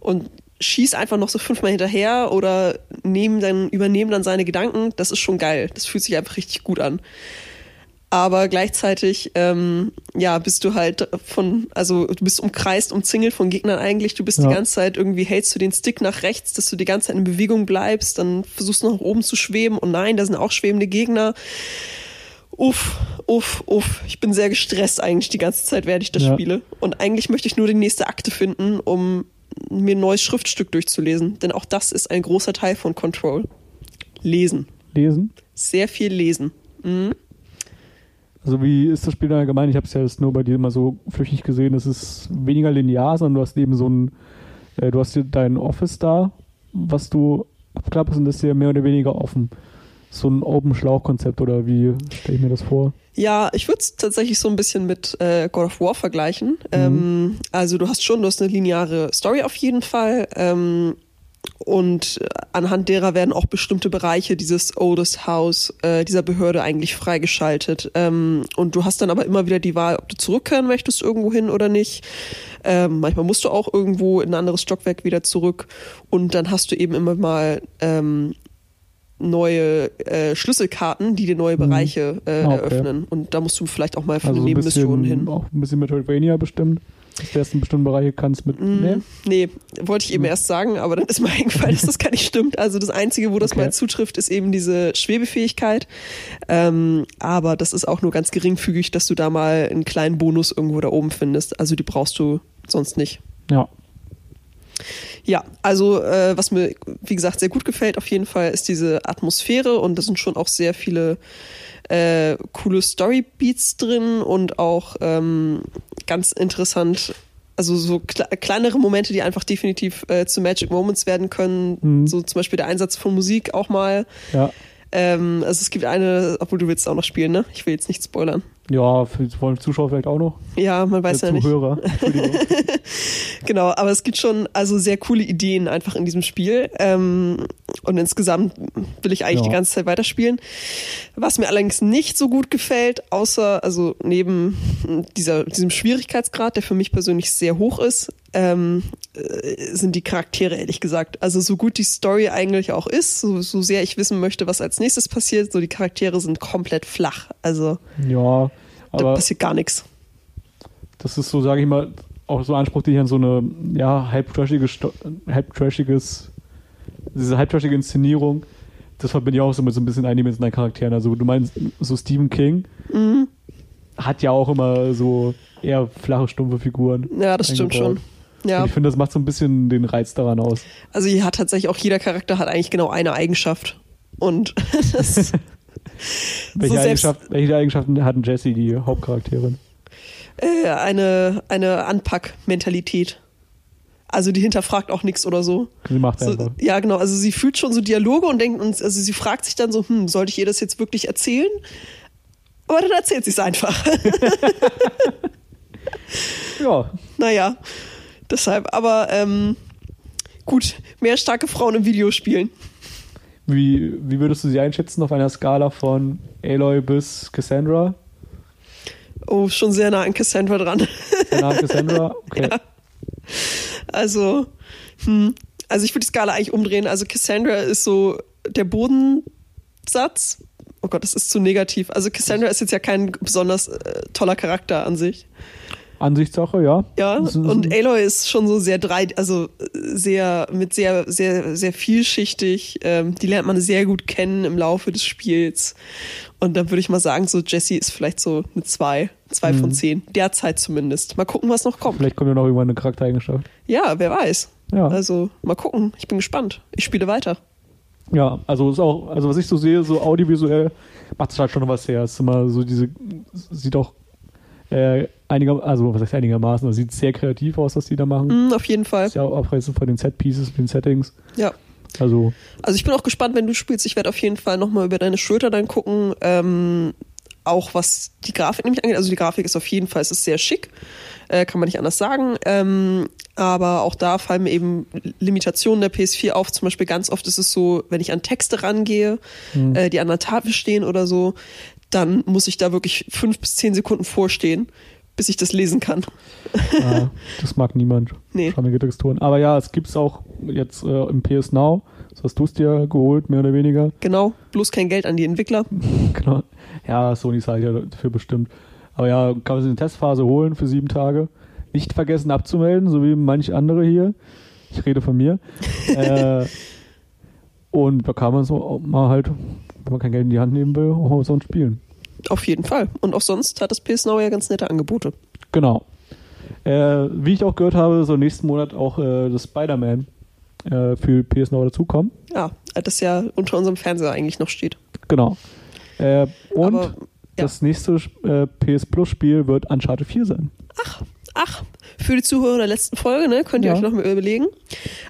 und schieß einfach noch so fünfmal hinterher oder nehmen dann, übernehmen dann seine Gedanken, das ist schon geil. Das fühlt sich einfach richtig gut an aber gleichzeitig ähm, ja bist du halt von also du bist umkreist umzingelt von Gegnern eigentlich. Du bist Ja. die ganze Zeit irgendwie hältst du den Stick nach rechts dass du die ganze Zeit in Bewegung bleibst dann versuchst du nach oben zu schweben und nein da sind auch schwebende Gegner. Uff uff uff. Ich bin sehr gestresst eigentlich die ganze Zeit während ich das Ja. spiele. Und eigentlich möchte ich nur die nächste Akte finden um mir ein neues Schriftstück durchzulesen. Denn auch das ist ein großer Teil von Control. Lesen. Lesen? sehr viel lesen Also wie ist das Spiel dann allgemein? Ich habe es ja jetzt nur bei dir mal so flüchtig gesehen. Es ist weniger linear, sondern du hast eben so ein, äh, du hast dein Office da, was du abklappst und das ist ja mehr oder weniger offen. So ein Open-Schlauch-Konzept oder wie stelle ich mir das vor? Ja, ich würde es tatsächlich so ein bisschen mit äh, God of War vergleichen. Ähm, also du hast schon, du hast eine lineare Story auf jeden Fall. Ähm, und anhand derer werden auch bestimmte Bereiche dieses Oldest House, äh, dieser Behörde eigentlich freigeschaltet. Ähm, und du hast dann aber immer wieder die Wahl, ob du zurückkehren möchtest irgendwo hin oder nicht. Ähm, manchmal musst du auch irgendwo in ein anderes Stockwerk wieder zurück. Und dann hast du eben immer mal ähm, neue äh, Schlüsselkarten, die dir neue Bereiche äh, Ah, okay. eröffnen. Und da musst du vielleicht auch mal für Also eine ein Nebenmission bisschen, hin. auch ein bisschen Metroidvania bestimmt. Dass du erst in bestimmten Bereiche kannst mit. Mm, Nee? Nee, wollte ich eben erst sagen, aber dann ist mir *laughs* eingefallen, dass das gar nicht stimmt. Also das Einzige, wo das Okay. mal zutrifft, ist eben diese Schwebefähigkeit. Ähm, aber das ist auch nur ganz geringfügig, dass du da mal einen kleinen Bonus irgendwo da oben findest. Also die brauchst du sonst nicht. Ja. Ja, also äh, was mir, wie gesagt, sehr gut gefällt auf jeden Fall, ist diese Atmosphäre und da sind schon auch sehr viele äh, coole Storybeats drin und auch ähm, ganz interessant, also so kle kleinere Momente, die einfach definitiv äh, zu Magic Moments werden können. Mhm. So zum Beispiel der Einsatz von Musik auch mal. Ja. Ähm, also es gibt eine, obwohl du willst auch noch spielen, ne? Ich will jetzt nicht spoilern. Ja, für wollen Zuschauer vielleicht auch noch. Ja, man weiß ja nicht. Zuhörer. Entschuldigung. *laughs* Genau, aber es gibt schon also sehr coole Ideen einfach in diesem Spiel. Ähm, und insgesamt will ich eigentlich Ja. die ganze Zeit weiterspielen. Was mir allerdings nicht so gut gefällt, außer, also neben dieser, diesem Schwierigkeitsgrad, der für mich persönlich sehr hoch ist, ähm, äh, sind die Charaktere, ehrlich gesagt. Also so gut die Story eigentlich auch ist, so, so sehr ich wissen möchte, was als nächstes passiert, so die Charaktere sind komplett flach. Also ja, da aber passiert gar nichts. das ist so, sage ich mal, auch so ein Anspruch, den ich an so eine ja, halb trashige, Sto- halb trashiges, diese halb trashige Inszenierung, das verbinde ich auch so mit so ein bisschen eindimensionalen Charakteren. Also du meinst, so Stephen King Mhm. hat ja auch immer so eher flache, stumpfe Figuren. Ja, das stimmt schon. Ja. Und ich finde, das macht so ein bisschen den Reiz daran aus. Also hier hat tatsächlich auch jeder Charakter hat eigentlich genau eine Eigenschaft. Und *laughs* das *laughs* Welche, So Eigenschaft, welche Eigenschaften hatten Jessie, die Hauptcharakterin? äh, eine, eine Anpack-Mentalität. Also die hinterfragt auch nichts oder so. Sie macht so. einfach. Ja, genau. Also sie fühlt schon so Dialoge und denkt, und also sie fragt sich dann so, hm, sollte ich ihr das jetzt wirklich erzählen? Aber dann erzählt sie es einfach. *laughs* Ja, naja, deshalb. Aber ähm, gut, mehr starke Frauen im Videospielen. Wie, wie würdest du sie einschätzen auf einer Skala von Aloy bis Cassandra? Oh, schon sehr nah an Cassandra dran. Sehr nah an Cassandra? *laughs* Okay. Ja. Also, hm, also ich würde die Skala eigentlich umdrehen. Also Cassandra ist so der Bodensatz. Oh Gott, das ist zu negativ. Also Cassandra ist jetzt ja kein besonders äh, toller Charakter an sich. Ansichtssache, ja. Ja, und Aloy ist schon so sehr drei, also äh, sehr, mit sehr, sehr, sehr vielschichtig. Ähm, die lernt man sehr gut kennen im Laufe des Spiels. Und dann würde ich mal sagen, so Jessie ist vielleicht so eine zwei, zwei von zehn. Derzeit zumindest. Mal gucken, was noch kommt. Vielleicht kommt ja noch irgendwann eine Charaktereigenschaft. Ja, wer weiß. Ja. Also mal gucken. Ich bin gespannt. Ich spiele weiter. Ja, also ist auch, also was ich so sehe, so audiovisuell macht es halt schon was her. Es ist immer so diese, sieht auch äh, einiger, also was heißt einigermaßen, das sieht sehr kreativ aus, was die da machen. Mhm, auf jeden Fall. Ist ja auch abreißend von den Set-Pieces, den Settings. Ja. Also, Also ich bin auch gespannt, wenn du spielst. Ich werde auf jeden Fall nochmal über deine Schulter dann gucken. Ähm, auch was die Grafik nämlich angeht. Also die Grafik ist auf jeden Fall, es ist sehr schick. Äh, kann man nicht anders sagen. Ähm, aber auch da fallen mir eben Limitationen der PS4 auf. Zum Beispiel ganz oft ist es so, wenn ich an Texte rangehe, äh, die an der Tafel stehen oder so, dann muss ich da wirklich fünf bis zehn Sekunden vorstehen, bis ich das lesen kann. äh, das mag niemand. Nee. Schwammige Texturen. Aber ja, es gibt es auch jetzt äh, im PS Now. Das hast du es dir geholt, mehr oder weniger. Genau, bloß kein Geld an die Entwickler. *laughs* Genau. Ja, Sony zahlt ja dafür bestimmt. Aber ja, kann man sich eine Testphase holen für sieben Tage. Nicht vergessen abzumelden, so wie manch andere hier. Ich rede von mir. *laughs* äh, und da kann man so mal halt, wenn man kein Geld in die Hand nehmen will, auch mal so spielen. Auf jeden Fall. Und auch sonst hat das PS Now ja ganz nette Angebote. Genau. Äh, wie ich auch gehört habe, soll nächsten Monat auch äh, das Spider-Man äh, für PS Now dazukommen. Ja, das ja unter unserem Fernseher eigentlich noch steht. Genau. Äh, und Aber das nächste äh, PS Plus Spiel wird Uncharted 4 sein. Ach, ach, für die Zuhörer der letzten Folge, ne, könnt ihr Ja. euch noch mal überlegen.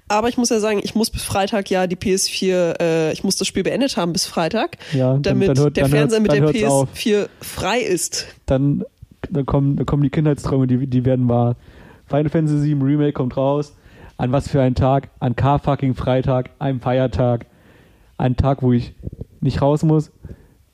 Aber ich muss ja sagen, ich muss bis Freitag ja die PS4, äh, ich muss das Spiel beendet haben bis Freitag, Ja, dann- damit dann hört- der Fernseher mit der hört's auf. PS4 frei ist. Dann, dann, kommen, dann kommen die Kindheitsträume, die, die werden wahr. Final Fantasy VII Remake kommt raus. An was für einen Tag? An Car-fucking Freitag, einem Feiertag. Ein Tag, wo ich nicht raus muss.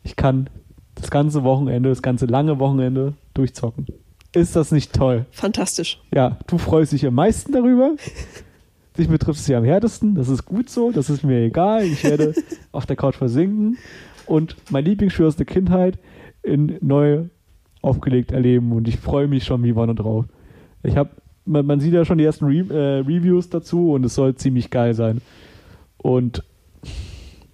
Ich kann das ganze Wochenende, das ganze lange Wochenende durchzocken. Ist das nicht toll? Fantastisch. Ja, du freust dich am meisten darüber. *laughs* Dich betrifft es ja am härtesten. Das ist gut so. Das ist mir egal. Ich werde auf der Couch versinken und mein Lieblingsspiel aus der Kindheit in neu aufgelegt erleben. Und ich freue mich schon wie Wanne drauf. Ich habe, man, man sieht ja schon die ersten Re äh, Reviews dazu und es soll ziemlich geil sein. Und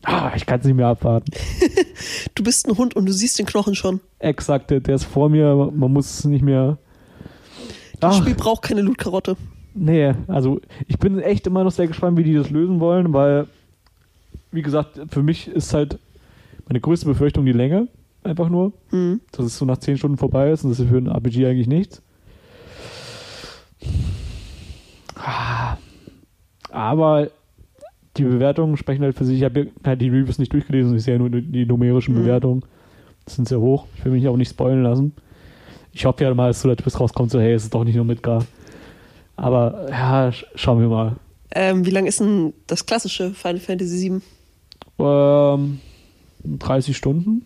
ah, ich kann es nicht mehr abwarten. *laughs* Du bist ein Hund und du siehst den Knochen schon. Exakt, der, ist vor mir. Man muss es nicht mehr. Das Ach. Spiel braucht keine Lootkarotte. Nee, also ich bin echt immer noch sehr gespannt, wie die das lösen wollen, weil, wie gesagt, für mich ist halt meine größte Befürchtung die Länge. Einfach nur, Hm. dass es so nach 10 Stunden vorbei ist und das ist für ein RPG eigentlich nichts. Ah. Aber die Bewertungen sprechen halt für sich. Ich habe halt die Reviews nicht durchgelesen, ich sehe ja nur die numerischen Mhm. Bewertungen. Das sind sehr hoch. Ich will mich auch nicht spoilen lassen. Ich hoffe ja mal, dass so der Twist rauskommt, so hey, es ist doch nicht nur Midgar. Aber ja, sch schauen wir mal. Ähm, wie lang ist denn das klassische Final Fantasy VII? Ähm, 30 Stunden.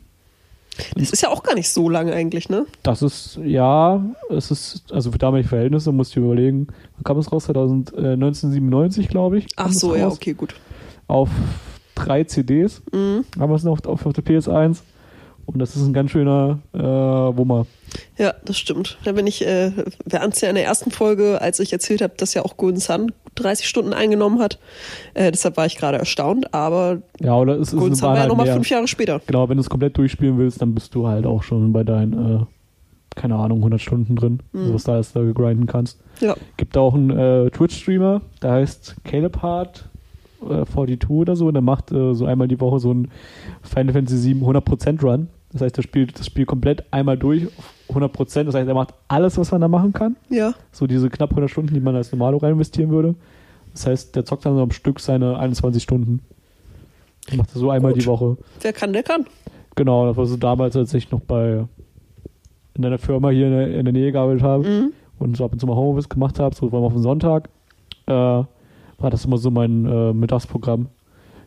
Das ist ja auch gar nicht so lang eigentlich, ne? Das ist, ja, es ist, also für damalige Verhältnisse musst du überlegen, wann kam es raus? 2000, äh, 1997, glaube ich. Ach so, ja, okay, gut. Auf drei CDs Mhm. haben wir es noch auf, auf der PS1. Und das ist ein ganz schöner äh, Wummer. Ja, das stimmt. Da bin ich, äh, wir hatten es ja in der ersten Folge, als ich erzählt habe, dass ja auch Golden Sun 30 Stunden eingenommen hat. Äh, deshalb war ich gerade erstaunt, aber Ja, oder es ist Golden eine Sun war ja nochmal fünf Jahre später. Genau, wenn du es komplett durchspielen willst, dann bist du halt auch schon bei deinen, äh, keine Ahnung, 100 Stunden drin, Mhm. also was da ist, da gegrinden kannst. Ja. Gibt auch einen äh, Twitch-Streamer, der heißt Caleb Hart äh, 42 oder so, und der macht äh, so einmal die Woche so einen Final Fantasy 7 100% Run. Das heißt, er spielt das Spiel komplett einmal durch auf 100%. Das heißt, er macht alles, was man da machen kann. Ja. So diese knapp 100 Stunden, die man als Normalo rein investieren würde. Das heißt, der zockt dann so am Stück seine 21 Stunden. Das macht er so einmal Gut. die Woche. Wer kann, der kann. Genau, das war so damals, als ich noch bei in einer Firma hier in der, in der Nähe gearbeitet habe Mhm. und so ab und zu mal Homeoffice gemacht habe, so vor allem auf den Sonntag, äh, war das immer so mein äh, Mittagsprogramm.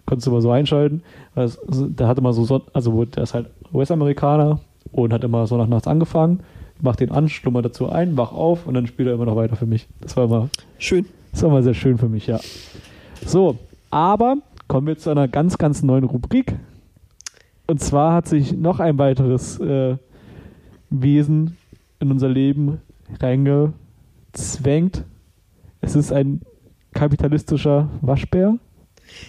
Konntest du immer so einschalten. Also, der hat immer so, Son also der ist halt US-Amerikaner und hat immer so nach nachts angefangen. Ich mach den an, schlummer dazu ein, wach auf und dann spielt er immer noch weiter für mich. Das war immer, Schön. das war immer sehr schön für mich, ja. So, aber kommen wir zu einer ganz, ganz neuen Rubrik. Und zwar hat sich noch ein weiteres äh, Wesen in unser Leben reingezwängt. Es ist ein kapitalistischer Waschbär.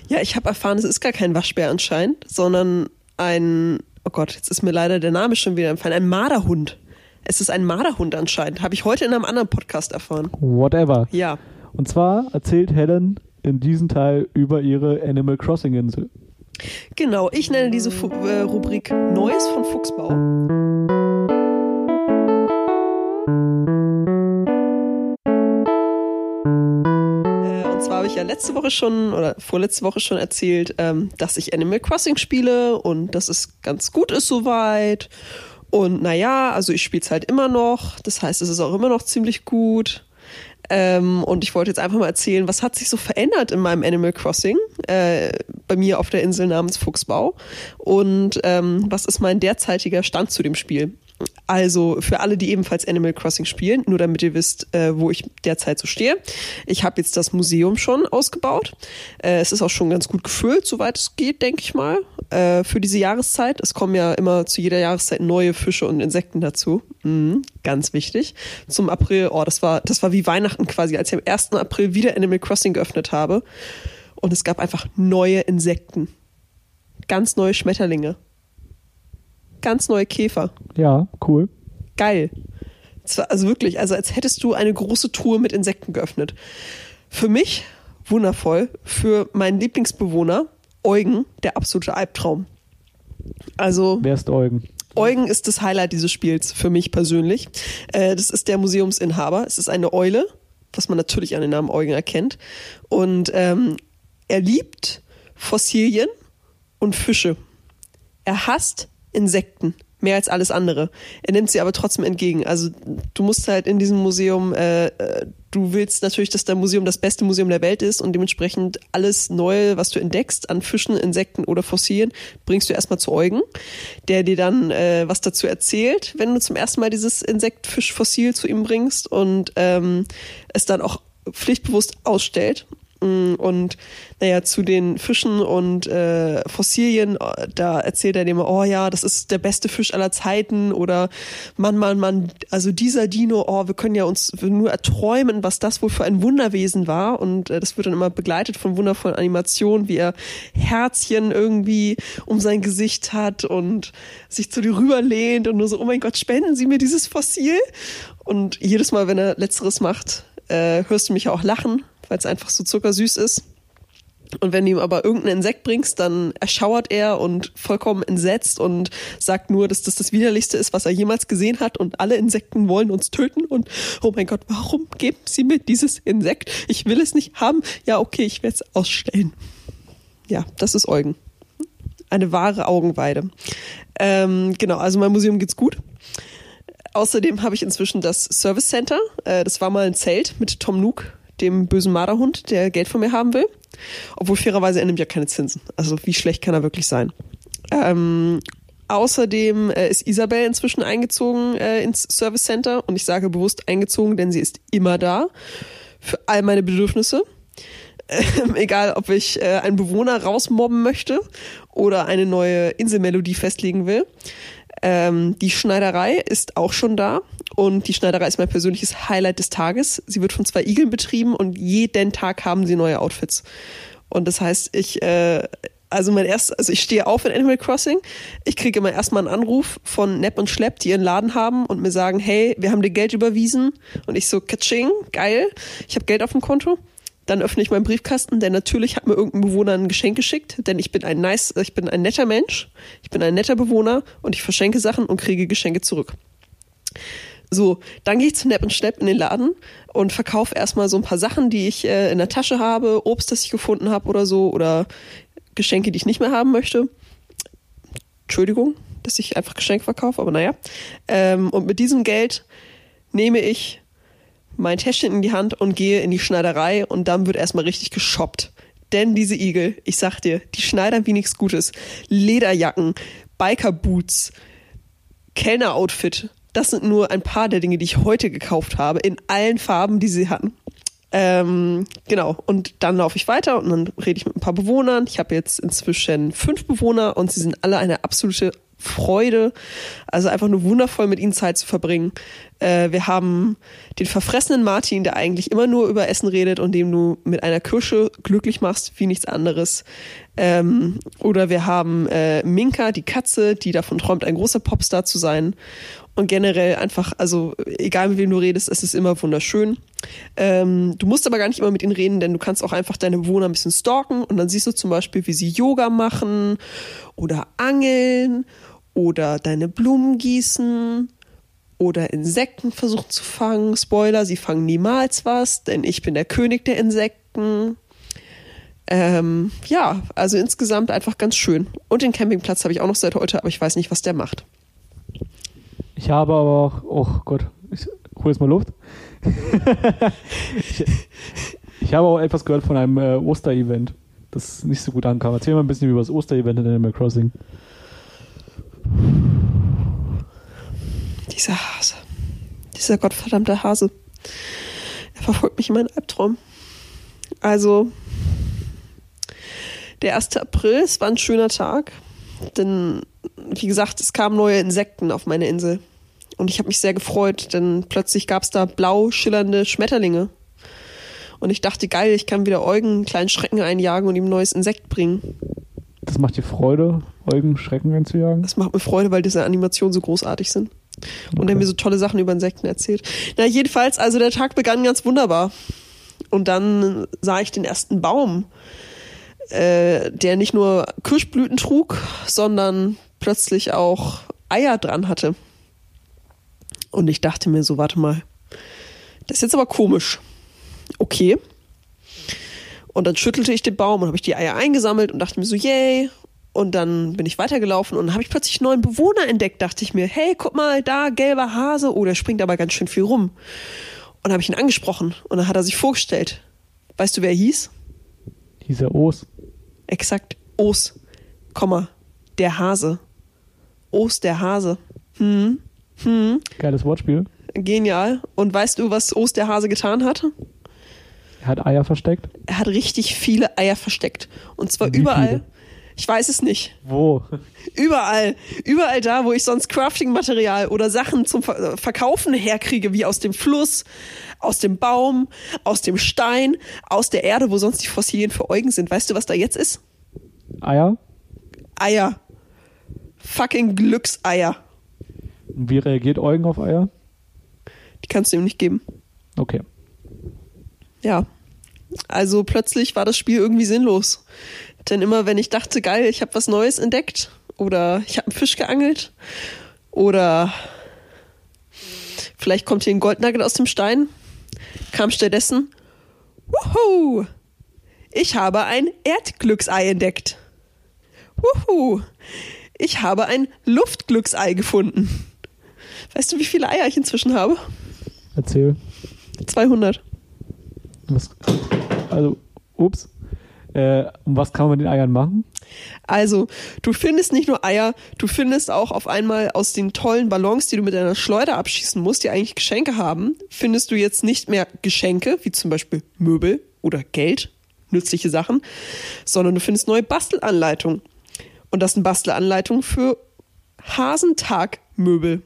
Ja, ich habe erfahren, es ist gar kein Waschbär anscheinend, sondern ein, oh Gott, jetzt ist mir leider der Name schon wieder entfallen, ein Marderhund. Es ist ein Marderhund anscheinend. Habe ich heute in einem anderen Podcast erfahren. Whatever. Ja. Und zwar erzählt Helen in diesem Teil über ihre Animal Crossing Insel. Genau, ich nenne diese Fu äh, Rubrik Neues von Fuchsbau. Ich ja letzte Woche schon oder vorletzte Woche schon erzählt, ähm, dass ich Animal Crossing spiele und dass es ganz gut ist soweit. Und naja, also ich spiele es halt immer noch. Das heißt, es ist auch immer noch ziemlich gut. Ähm, und ich wollte jetzt einfach mal erzählen, was hat sich so verändert in meinem Animal Crossing äh, bei mir auf der Insel namens Fuchsbau und ähm, was ist mein derzeitiger Stand zu dem Spiel. Also für alle, die ebenfalls Animal Crossing spielen, nur damit ihr wisst, äh, wo ich derzeit so stehe. Ich habe jetzt das Museum schon ausgebaut. Äh, es ist auch schon ganz gut gefüllt, soweit es geht, denke ich mal, äh, für diese Jahreszeit. Es kommen ja immer zu jeder Jahreszeit neue Fische und Insekten dazu. Mhm, ganz wichtig. Zum April, oh, das war, das war wie Weihnachten quasi, als ich am 1. April wieder Animal Crossing geöffnet habe. Und es gab einfach neue Insekten. Ganz neue Schmetterlinge. Ganz neue Käfer Ja, cool. geil. Also wirklich, also als hättest du eine große Truhe mit Insekten geöffnet. Für mich wundervoll, für meinen Lieblingsbewohner Eugen der absolute Albtraum. Also Wer ist Eugen? Eugen ist das Highlight dieses Spiels für mich persönlich. Äh, das ist der Museumsinhaber. Es ist eine Eule, was man natürlich an den Namen Eugen erkennt. Und ähm, er liebt Fossilien und Fische. Er hasst Insekten mehr als alles andere. Er nimmt sie aber trotzdem entgegen. Also du musst halt in diesem Museum, äh, äh, du willst natürlich, dass dein Museum das beste Museum der Welt ist und dementsprechend alles Neue, was du entdeckst an Fischen, Insekten oder Fossilien, bringst du erstmal zu Eugen, der dir dann äh, was dazu erzählt, wenn du zum ersten Mal dieses Insekt-Fisch-Fossil zu ihm bringst und ähm, es dann auch pflichtbewusst ausstellt und naja, zu den Fischen und äh, Fossilien, äh, da erzählt er dem, oh ja, das ist der beste Fisch aller Zeiten oder Mann, Mann, Mann, also dieser Dino, oh, wir können ja uns nur erträumen, was das wohl für ein Wunderwesen war. Und äh, das wird dann immer begleitet von wundervollen Animationen, wie er Herzchen irgendwie um sein Gesicht hat und sich zu dir rüberlehnt und nur so, oh mein Gott, spenden Sie mir dieses Fossil. Und jedes Mal, wenn er Letzteres macht, äh, hörst du mich auch lachen, weil es einfach so zuckersüß ist. Und wenn du ihm aber irgendein Insekt bringst, dann erschauert er und vollkommen entsetzt und sagt nur, dass das das Widerlichste ist, was er jemals gesehen hat und alle Insekten wollen uns töten und oh mein Gott, warum geben sie mir dieses Insekt? Ich will es nicht haben. Ja, okay, ich werde es ausstellen. Ja, das ist Eugen. Eine wahre Augenweide. Ähm, genau, also mein Museum geht's gut. Außerdem habe ich inzwischen das Service Center. Äh, das war mal ein Zelt mit Tom Nook, dem bösen Marderhund, der Geld von mir haben will. Obwohl fairerweise er nimmt ja keine Zinsen. Also wie schlecht kann er wirklich sein? Ähm, außerdem äh, ist Isabel inzwischen eingezogen äh, ins Service Center und ich sage bewusst eingezogen, denn sie ist immer da für all meine Bedürfnisse. Ähm, *laughs* egal, ob ich äh, einen Bewohner rausmobben möchte oder eine neue Inselmelodie festlegen will. Ähm, die Schneiderei ist auch schon da und die Schneiderei ist mein persönliches Highlight des Tages. Sie wird von zwei Igeln betrieben und jeden Tag haben sie neue Outfits. Und das heißt, ich, äh, also mein erst, also ich stehe auf in Animal Crossing. Ich kriege immer erstmal einen Anruf von Nepp und Schlepp, die ihren Laden haben und mir sagen, hey, wir haben dir Geld überwiesen. Und ich so, Katsching, geil, ich habe Geld auf dem Konto. Dann öffne ich meinen Briefkasten, denn natürlich hat mir irgendein Bewohner ein Geschenk geschickt, denn ich bin ein nice, ich bin ein netter Mensch, ich bin ein netter Bewohner und ich verschenke Sachen und kriege Geschenke zurück. So, dann gehe ich zu Nepp und Schlepp in den Laden und verkaufe erstmal so ein paar Sachen, die ich äh, in der Tasche habe, Obst, das ich gefunden habe oder so, oder Geschenke, die ich nicht mehr haben möchte. Entschuldigung, dass ich einfach Geschenke verkaufe, aber naja. Ähm, und mit diesem Geld nehme ich mein Täschchen in die Hand und gehe in die Schneiderei und dann wird erstmal richtig geshoppt. Denn diese Igel, ich sag dir, die schneidern wie nichts Gutes. Lederjacken, Bikerboots, Kellneroutfit. Das sind nur ein paar der Dinge, die ich heute gekauft habe, in allen Farben, die sie hatten. Ähm, genau, und dann laufe ich weiter und dann rede ich mit ein paar Bewohnern. Ich habe jetzt inzwischen fünf Bewohner und sie sind alle eine absolute Freude. Also einfach nur wundervoll mit ihnen Zeit zu verbringen. Äh, wir haben den verfressenen Martin, der eigentlich immer nur über Essen redet und dem du mit einer Kirsche glücklich machst, wie nichts anderes. Ähm, oder wir haben äh, Minka, die Katze, die davon träumt, ein großer Popstar zu sein. Und generell einfach, also egal mit wem du redest, es ist immer wunderschön. Ähm, du musst aber gar nicht immer mit ihnen reden, denn du kannst auch einfach deine Bewohner ein bisschen stalken und dann siehst du zum Beispiel, wie sie Yoga machen oder angeln oder deine Blumen gießen oder Insekten versuchen zu fangen. Spoiler, sie fangen niemals was, denn ich bin der König der Insekten. Ähm, ja, also insgesamt einfach ganz schön. Und den Campingplatz habe ich auch noch seit heute, aber ich weiß nicht, was der macht. Ich habe aber auch, oh Gott, ich hole jetzt mal Luft. ich, ich, habe auch etwas gehört von einem äh, Osterevent, das nicht so gut ankam. Erzähl mal ein bisschen über das Osterevent in Animal Crossing. Dieser Hase. Dieser gottverdammte Hase. Er verfolgt mich in meinen Albtraum. Also, der 1. April, es war ein schöner Tag, denn, wie gesagt, es kamen neue Insekten auf meine Insel. Und ich habe mich sehr gefreut, denn plötzlich gab es da blau schillernde Schmetterlinge. Und ich dachte, geil, ich kann wieder Eugen einen kleinen Schrecken einjagen und ihm ein neues Insekt bringen. Das macht dir Freude, Eugen Schrecken einzujagen? Das macht mir Freude, weil diese Animationen so großartig sind. Und okay. er mir so tolle Sachen über Insekten erzählt. Na, jedenfalls, also der Tag begann ganz wunderbar. Und dann sah ich den ersten Baum, äh, der nicht nur Kirschblüten trug, sondern plötzlich auch Eier dran hatte. Und ich dachte mir so, warte mal, das ist jetzt aber komisch. Okay. Und dann schüttelte ich den Baum und habe ich die Eier eingesammelt und dachte mir so, yay. Und dann bin ich weitergelaufen und habe ich plötzlich einen neuen Bewohner entdeckt. Dachte ich mir, hey, guck mal, da gelber Hase. Oh, der springt aber ganz schön viel rum. Und habe ich ihn angesprochen und dann hat er sich vorgestellt. Weißt du, wer er hieß? Hieß er Os. Exakt. Os, Komma, der Hase. Os, der Hase. Hm. Hm. Geiles Wortspiel. Genial. Und weißt du, was Os, der Hase getan hat? Er hat Eier versteckt. Er hat richtig viele Eier versteckt. Und zwar Wie überall. viele? Ich weiß es nicht. Wo? Überall. Überall da, wo ich sonst Crafting-Material oder Sachen zum Ver Verkaufen herkriege, wie aus dem Fluss, aus dem Baum, aus dem Stein, aus der Erde, wo sonst die Fossilien für Eugen sind. Weißt du, was da jetzt ist? Eier? Eier. Fucking Glückseier. Und wie reagiert Eugen auf Eier? Die kannst du ihm nicht geben. Okay. Ja. Also plötzlich war das Spiel irgendwie sinnlos. Denn immer wenn ich dachte, geil, ich habe was Neues entdeckt oder ich habe einen Fisch geangelt oder vielleicht kommt hier ein Goldnugget aus dem Stein, kam stattdessen, wuhu, ich habe ein Erdglücksei entdeckt. Wuhu, ich habe ein Luftglücksei gefunden. Weißt du, wie viele Eier ich inzwischen habe? Erzähl. 200. Was, also, ups. Äh, und was kann man mit den Eiern machen? Also, du findest nicht nur Eier, du findest auch auf einmal aus den tollen Ballons, die du mit deiner Schleuder abschießen musst, die eigentlich Geschenke haben, findest du jetzt nicht mehr Geschenke, wie zum Beispiel Möbel oder Geld, nützliche Sachen, sondern du findest neue Bastelanleitungen. Und das sind Bastelanleitungen für Hasentagmöbel.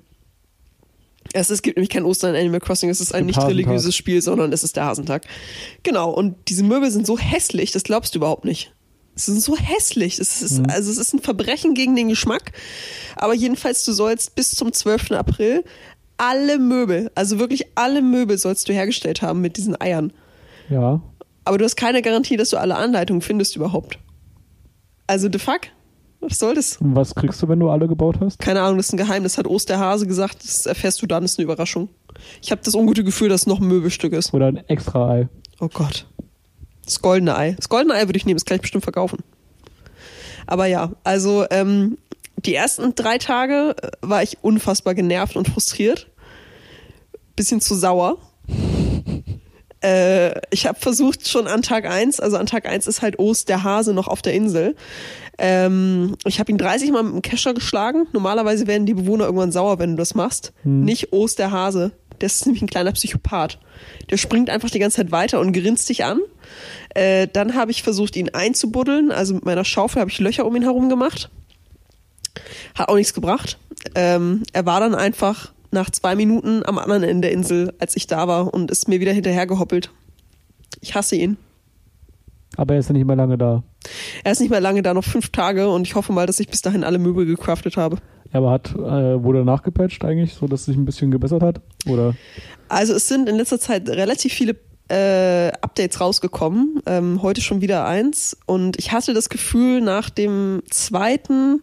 Es, es gibt nämlich kein Ostern in Animal Crossing, es ist ein nicht religiöses. Spiel, sondern es ist der Hasentag. Genau, und diese Möbel sind so hässlich, das glaubst du überhaupt nicht. Sie sind so hässlich. Es ist, Also es ist ein Verbrechen gegen den Geschmack. Aber jedenfalls, du sollst bis zum 12. April alle Möbel, also wirklich alle Möbel sollst du hergestellt haben mit diesen Eiern. Ja. Aber du hast keine Garantie, dass du alle Anleitungen findest überhaupt. Also the fuck? Was soll das? Und was kriegst du, wenn du alle gebaut hast? Keine Ahnung, das ist ein Geheimnis, hat Osterhase gesagt. Das erfährst du dann, das ist eine Überraschung. Ich habe das ungute Gefühl, dass es noch ein Möbelstück ist. Oder ein extra Ei? Oh Gott. Das goldene Ei. Das goldene Ei würde ich nehmen, das kann ich bestimmt verkaufen. Aber ja, also ähm, die ersten drei Tage äh, war ich unfassbar genervt und frustriert. Bisschen zu sauer. *laughs* Äh, ich habe versucht schon an Tag eins, also an Tag eins ist halt Ost der Hase noch auf der Insel. Ähm, ich habe ihn 30 Mal mit dem Kescher geschlagen. Normalerweise werden die Bewohner irgendwann sauer, wenn du das machst. Nicht Ost der Hase. Der ist nämlich ein kleiner Psychopath. Der springt einfach die ganze Zeit weiter und grinst dich an. Äh, dann habe ich versucht, ihn einzubuddeln. Also mit meiner Schaufel habe ich Löcher um ihn herum gemacht. Hat auch nichts gebracht. Ähm, er war dann einfach nach zwei Minuten am anderen Ende der Insel, als ich da war und ist mir wieder hinterhergehoppelt. Ich hasse ihn. Aber er ist ja nicht mehr lange da. Er ist nicht mehr lange da, noch fünf Tage und ich hoffe mal, dass ich bis dahin alle Möbel gecraftet habe. Ja, aber hat, äh, wurde nachgepatcht eigentlich, so dass es sich ein bisschen gebessert hat? Oder? Also es sind in letzter Zeit relativ viele äh, Updates rausgekommen. Ähm, heute schon wieder eins. Und ich hatte das Gefühl nach dem zweiten,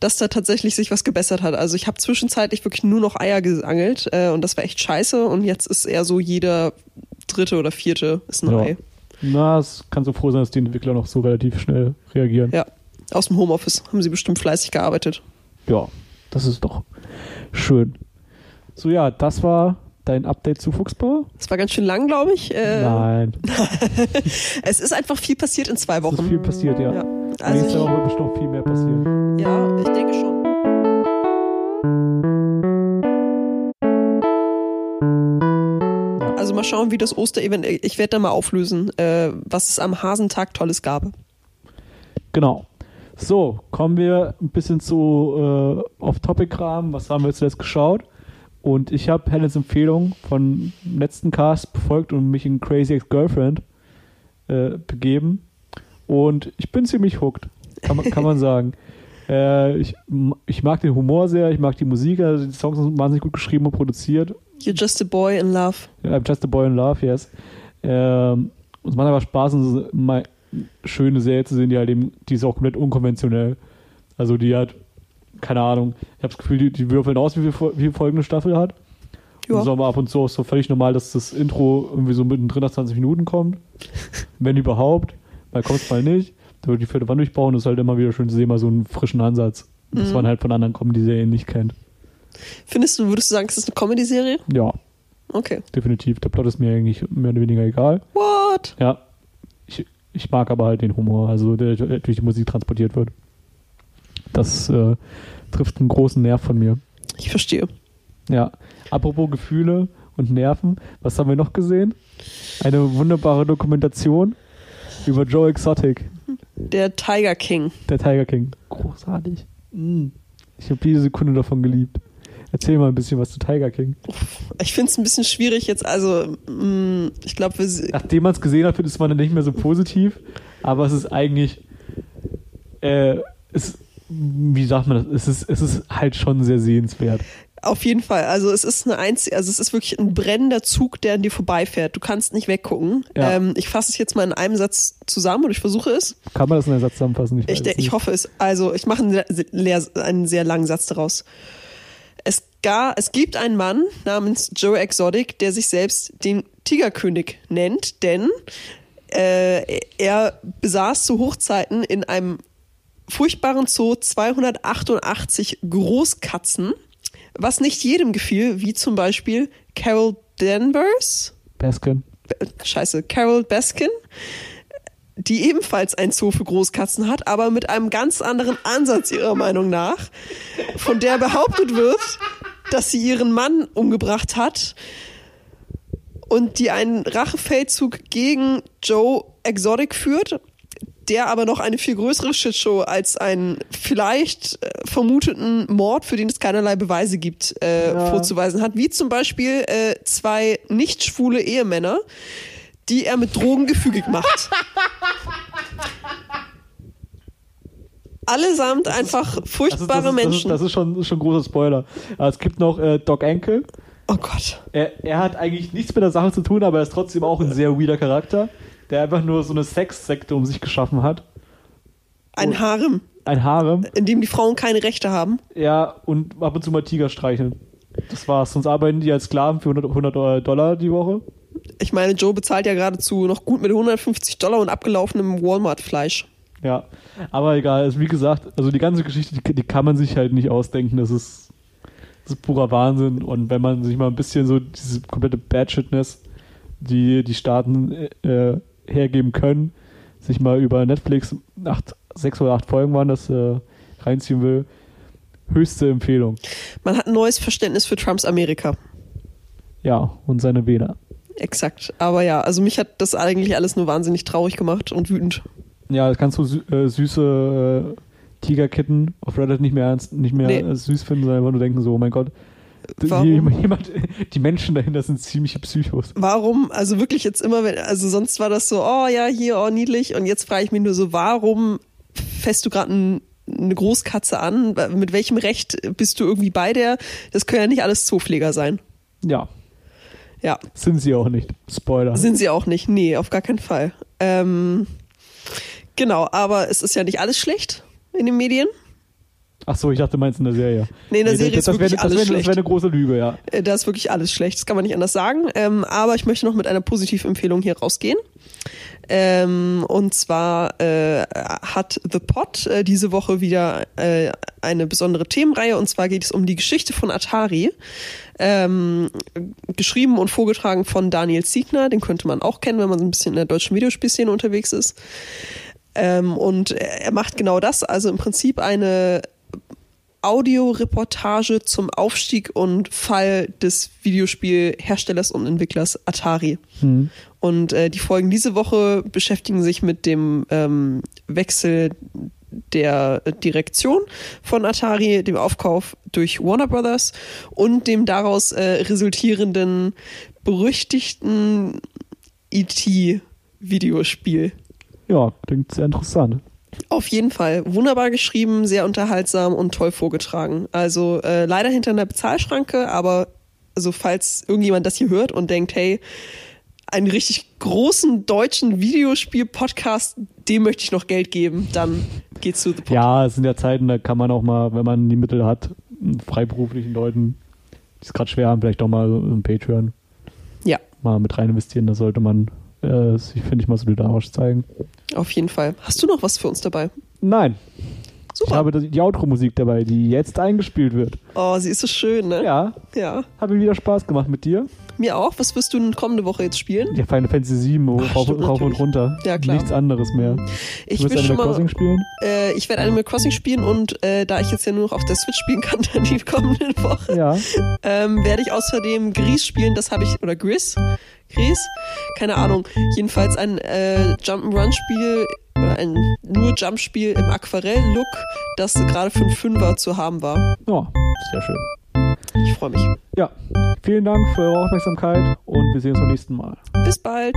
dass da tatsächlich sich was gebessert hat. Also ich habe zwischenzeitlich wirklich nur noch Eier geangelt äh, und das war echt scheiße. Und jetzt ist eher so jeder dritte oder vierte ist ein Ja. Ei. Na, es kann so froh sein, dass die Entwickler noch so relativ schnell reagieren. Ja. Aus dem Homeoffice haben sie bestimmt fleißig gearbeitet. Ja, das ist doch schön. So, ja, das war dein Update zu Fuchsbau? Es war ganz schön lang, glaube ich. Äh, Nein, *laughs* Es ist einfach viel passiert in zwei es Wochen. ist viel passiert, ja. Ja. Nächste Also Woche wird bestimmt noch viel mehr passieren. ja, ich denke schon. Mal schauen, wie das Osterevent. Ich werde da mal auflösen, äh, was es am Hasentag Tolles gab. Genau. So, kommen wir ein bisschen zu äh, Off-Topic-Kram. Was haben wir zuletzt geschaut? Und ich habe Helens Empfehlung von letzten Cast befolgt und mich in Crazy Ex-Girlfriend äh, begeben. Und ich bin ziemlich hooked, kann man, kann man sagen. *laughs* Äh, ich, ich mag den Humor sehr, ich mag die Musik, also die Songs sind wahnsinnig gut geschrieben und produziert. You're just a boy in love. I'm just a boy in love, yes. Ähm, es macht einfach Spaß, mal schöne Serie zu sehen, die halt eben, die ist auch komplett unkonventionell. Also die hat keine Ahnung, ich habe das Gefühl, die, die würfeln aus, wie viel, wie viel Folgen eine Staffel hat. Ja. Und so aber ab und zu ist so völlig normal, dass das Intro irgendwie so mittendrin nach 20 Minuten kommt. *laughs* Wenn überhaupt. Mal kommt es mal nicht. Da wird die vierte Wand durchbauen. Das ist halt immer wieder schön zu sehen, mal so einen frischen Ansatz. Mhm. man halt von anderen Comedy-Serien nicht kennt. Findest du, würdest du sagen, es ist eine Comedy-Serie? Ja, Okay. definitiv. Der Plot ist mir eigentlich mehr oder weniger egal. What? Ja, ich, ich mag aber halt den Humor, also der der durch die Musik transportiert wird. Das äh, trifft einen großen Nerv von mir. Ich verstehe. Ja, apropos Gefühle und Nerven, was haben wir noch gesehen? Eine wunderbare Dokumentation über Joe Exotic, Der Tiger King. der Tiger King. Großartig. Mm. Ich habe jede Sekunde davon geliebt. Erzähl mal ein bisschen was zu Tiger King. Ich finde es ein bisschen schwierig jetzt, also mh, ich glaube, wir Nachdem man es gesehen hat, ist man dann nicht mehr so positiv, aber es ist eigentlich, äh, es, wie sagt man das? Es ist, es ist halt schon sehr sehenswert. auf jeden Fall. Also es ist eine einzige, also es ist wirklich ein brennender Zug, der an dir vorbeifährt. Du kannst nicht weggucken. Ja. Ähm, ich fasse es jetzt mal in einem Satz zusammen und ich versuche es. Kann man das in einem Satz zusammenfassen? Ich, ich nicht. hoffe es. Also ich mache einen, einen sehr langen Satz daraus. Es, gar, es gibt einen Mann namens Joe Exotic, der sich selbst den Tigerkönig nennt, denn äh, er besaß zu Hochzeiten in einem furchtbaren Zoo 288 Großkatzen, was nicht jedem gefiel, wie zum Beispiel Carol Danvers, Baskin. scheiße, Carol Baskin, die ebenfalls ein Zoo für Großkatzen hat, aber mit einem ganz anderen Ansatz ihrer Meinung nach, von der behauptet wird, dass sie ihren Mann umgebracht hat und die einen Rachefeldzug gegen Joe Exotic führt, der aber noch eine viel größere Shitshow als einen vielleicht äh, vermuteten Mord, für den es keinerlei Beweise gibt, äh, Ja. vorzuweisen hat, wie zum Beispiel äh, zwei nicht schwule Ehemänner, die er mit Drogen gefügig macht. Allesamt einfach Das ist, furchtbare das ist, das ist, Menschen. das ist schon, schon ein großer Spoiler. Aber es gibt noch äh, Doc Enkel. oh Gott. Er, er hat eigentlich nichts mit der Sache zu tun, aber er ist trotzdem auch ein sehr weirder Charakter, der einfach nur so eine Sexsekte um sich geschaffen hat. Ein Harem, Ein Harem. in dem die Frauen keine Rechte haben. Ja, und ab und zu mal Tiger streicheln. Das war's. Sonst arbeiten die als Sklaven für 100, 100 Dollar die Woche. Ich meine, Joe bezahlt ja geradezu noch gut mit 150 Dollar und abgelaufenem Walmart-Fleisch. Ja, aber egal. Also wie gesagt, also die ganze Geschichte, die, die kann man sich halt nicht ausdenken. Das ist, das ist purer Wahnsinn. Und wenn man sich mal ein bisschen so diese komplette Bad-Shitness, die die Staaten äh, hergeben können, sich mal über Netflix acht, sechs oder acht Folgen waren, das äh, reinziehen will, höchste Empfehlung. Man hat ein neues Verständnis für Trumps Amerika. Ja, und seine Wähler. Exakt. Aber ja, also mich hat das eigentlich alles nur wahnsinnig traurig gemacht und wütend. Ja, das kannst du sü äh, süße äh, Tigerkitten auf Reddit nicht mehr ernst, nicht mehr Nee. äh, süß finden, sondern einfach nur denken so, oh mein Gott, die, Warum? jemand, die Menschen dahinter sind ziemliche Psychos. Warum, also wirklich jetzt immer, wenn, also sonst war das so, oh ja, hier, oh niedlich. Und jetzt frage ich mich nur so, warum fässt du gerade ein, eine Großkatze an? Mit welchem Recht bist du irgendwie bei der? Das können ja nicht alles Zoopfleger sein. Ja, Ja, sind sie auch nicht. Spoiler. sind sie auch nicht. Nee, auf gar keinen Fall. Ähm, genau, aber es ist ja nicht alles schlecht in den Medien. Ach so, ich dachte, du meinst in der Serie. Nee, in der Serie ist das wirklich wäre, das alles wäre, das schlecht. wäre eine große Lüge, ja. Äh, Da ist wirklich alles schlecht, das kann man nicht anders sagen. Ähm, aber ich möchte noch mit einer Positivempfehlung hier rausgehen. Ähm, und zwar äh, hat The Pot äh, diese Woche wieder äh, eine besondere Themenreihe und zwar geht es um die Geschichte von Atari. Ähm, geschrieben und vorgetragen von Daniel Siegner, den könnte man auch kennen, wenn man so ein bisschen in der deutschen Videospielszene unterwegs ist. Ähm, und er macht genau das, also im Prinzip eine Audioreportage zum Aufstieg und Fall des Videospielherstellers und Entwicklers Atari. Hm. Und äh, die Folgen diese Woche beschäftigen sich mit dem ähm, Wechsel der Direktion von Atari, dem Aufkauf durch Warner Brothers und dem daraus äh, resultierenden berüchtigten E.T.-Videospiel. Ja, klingt sehr interessant. Auf jeden Fall. Wunderbar geschrieben, sehr unterhaltsam und toll vorgetragen. Also äh, leider hinter einer Bezahlschranke, aber also falls irgendjemand das hier hört und denkt, hey, einen richtig großen deutschen Videospiel-Podcast, dem möchte ich noch Geld geben, dann geht's zu The Pod. Ja, es sind ja Zeiten, da kann man auch mal, wenn man die Mittel hat, freiberuflichen Leuten, die es gerade schwer haben, vielleicht auch mal ein Patreon Ja, mal mit rein investieren. Da sollte man äh, sich, finde ich, mal solidarisch zeigen. Auf jeden Fall. Hast du noch was für uns dabei? Nein, ich Super. habe die Outro-Musik dabei, die jetzt eingespielt wird. oh, sie ist so schön, ne? Ja, Ja. hat mir wieder Spaß gemacht mit dir. Mir auch. Was wirst du denn kommende Woche jetzt spielen? Ja, Final Fantasy 7 rauf, rauf und runter. Ja, klar. Nichts anderes mehr. Ich du wirst will schon Animal mal. Crossing spielen? Äh, ich werde Animal Crossing spielen und äh, da ich jetzt ja nur noch auf der Switch spielen kann, *laughs* dann die kommende Woche, Ja. ähm, werde ich außerdem Gris spielen. Das habe ich, oder Gris? Gris? Keine Ahnung. Jedenfalls ein äh, Jump'n'Run-Spiel ein nur Jump-Spiel im Aquarell-Look, das gerade für einen Fünfer zu haben war. Ja, sehr schön. Ich freue mich. Ja, vielen Dank für eure Aufmerksamkeit und wir sehen uns beim nächsten Mal. Bis bald.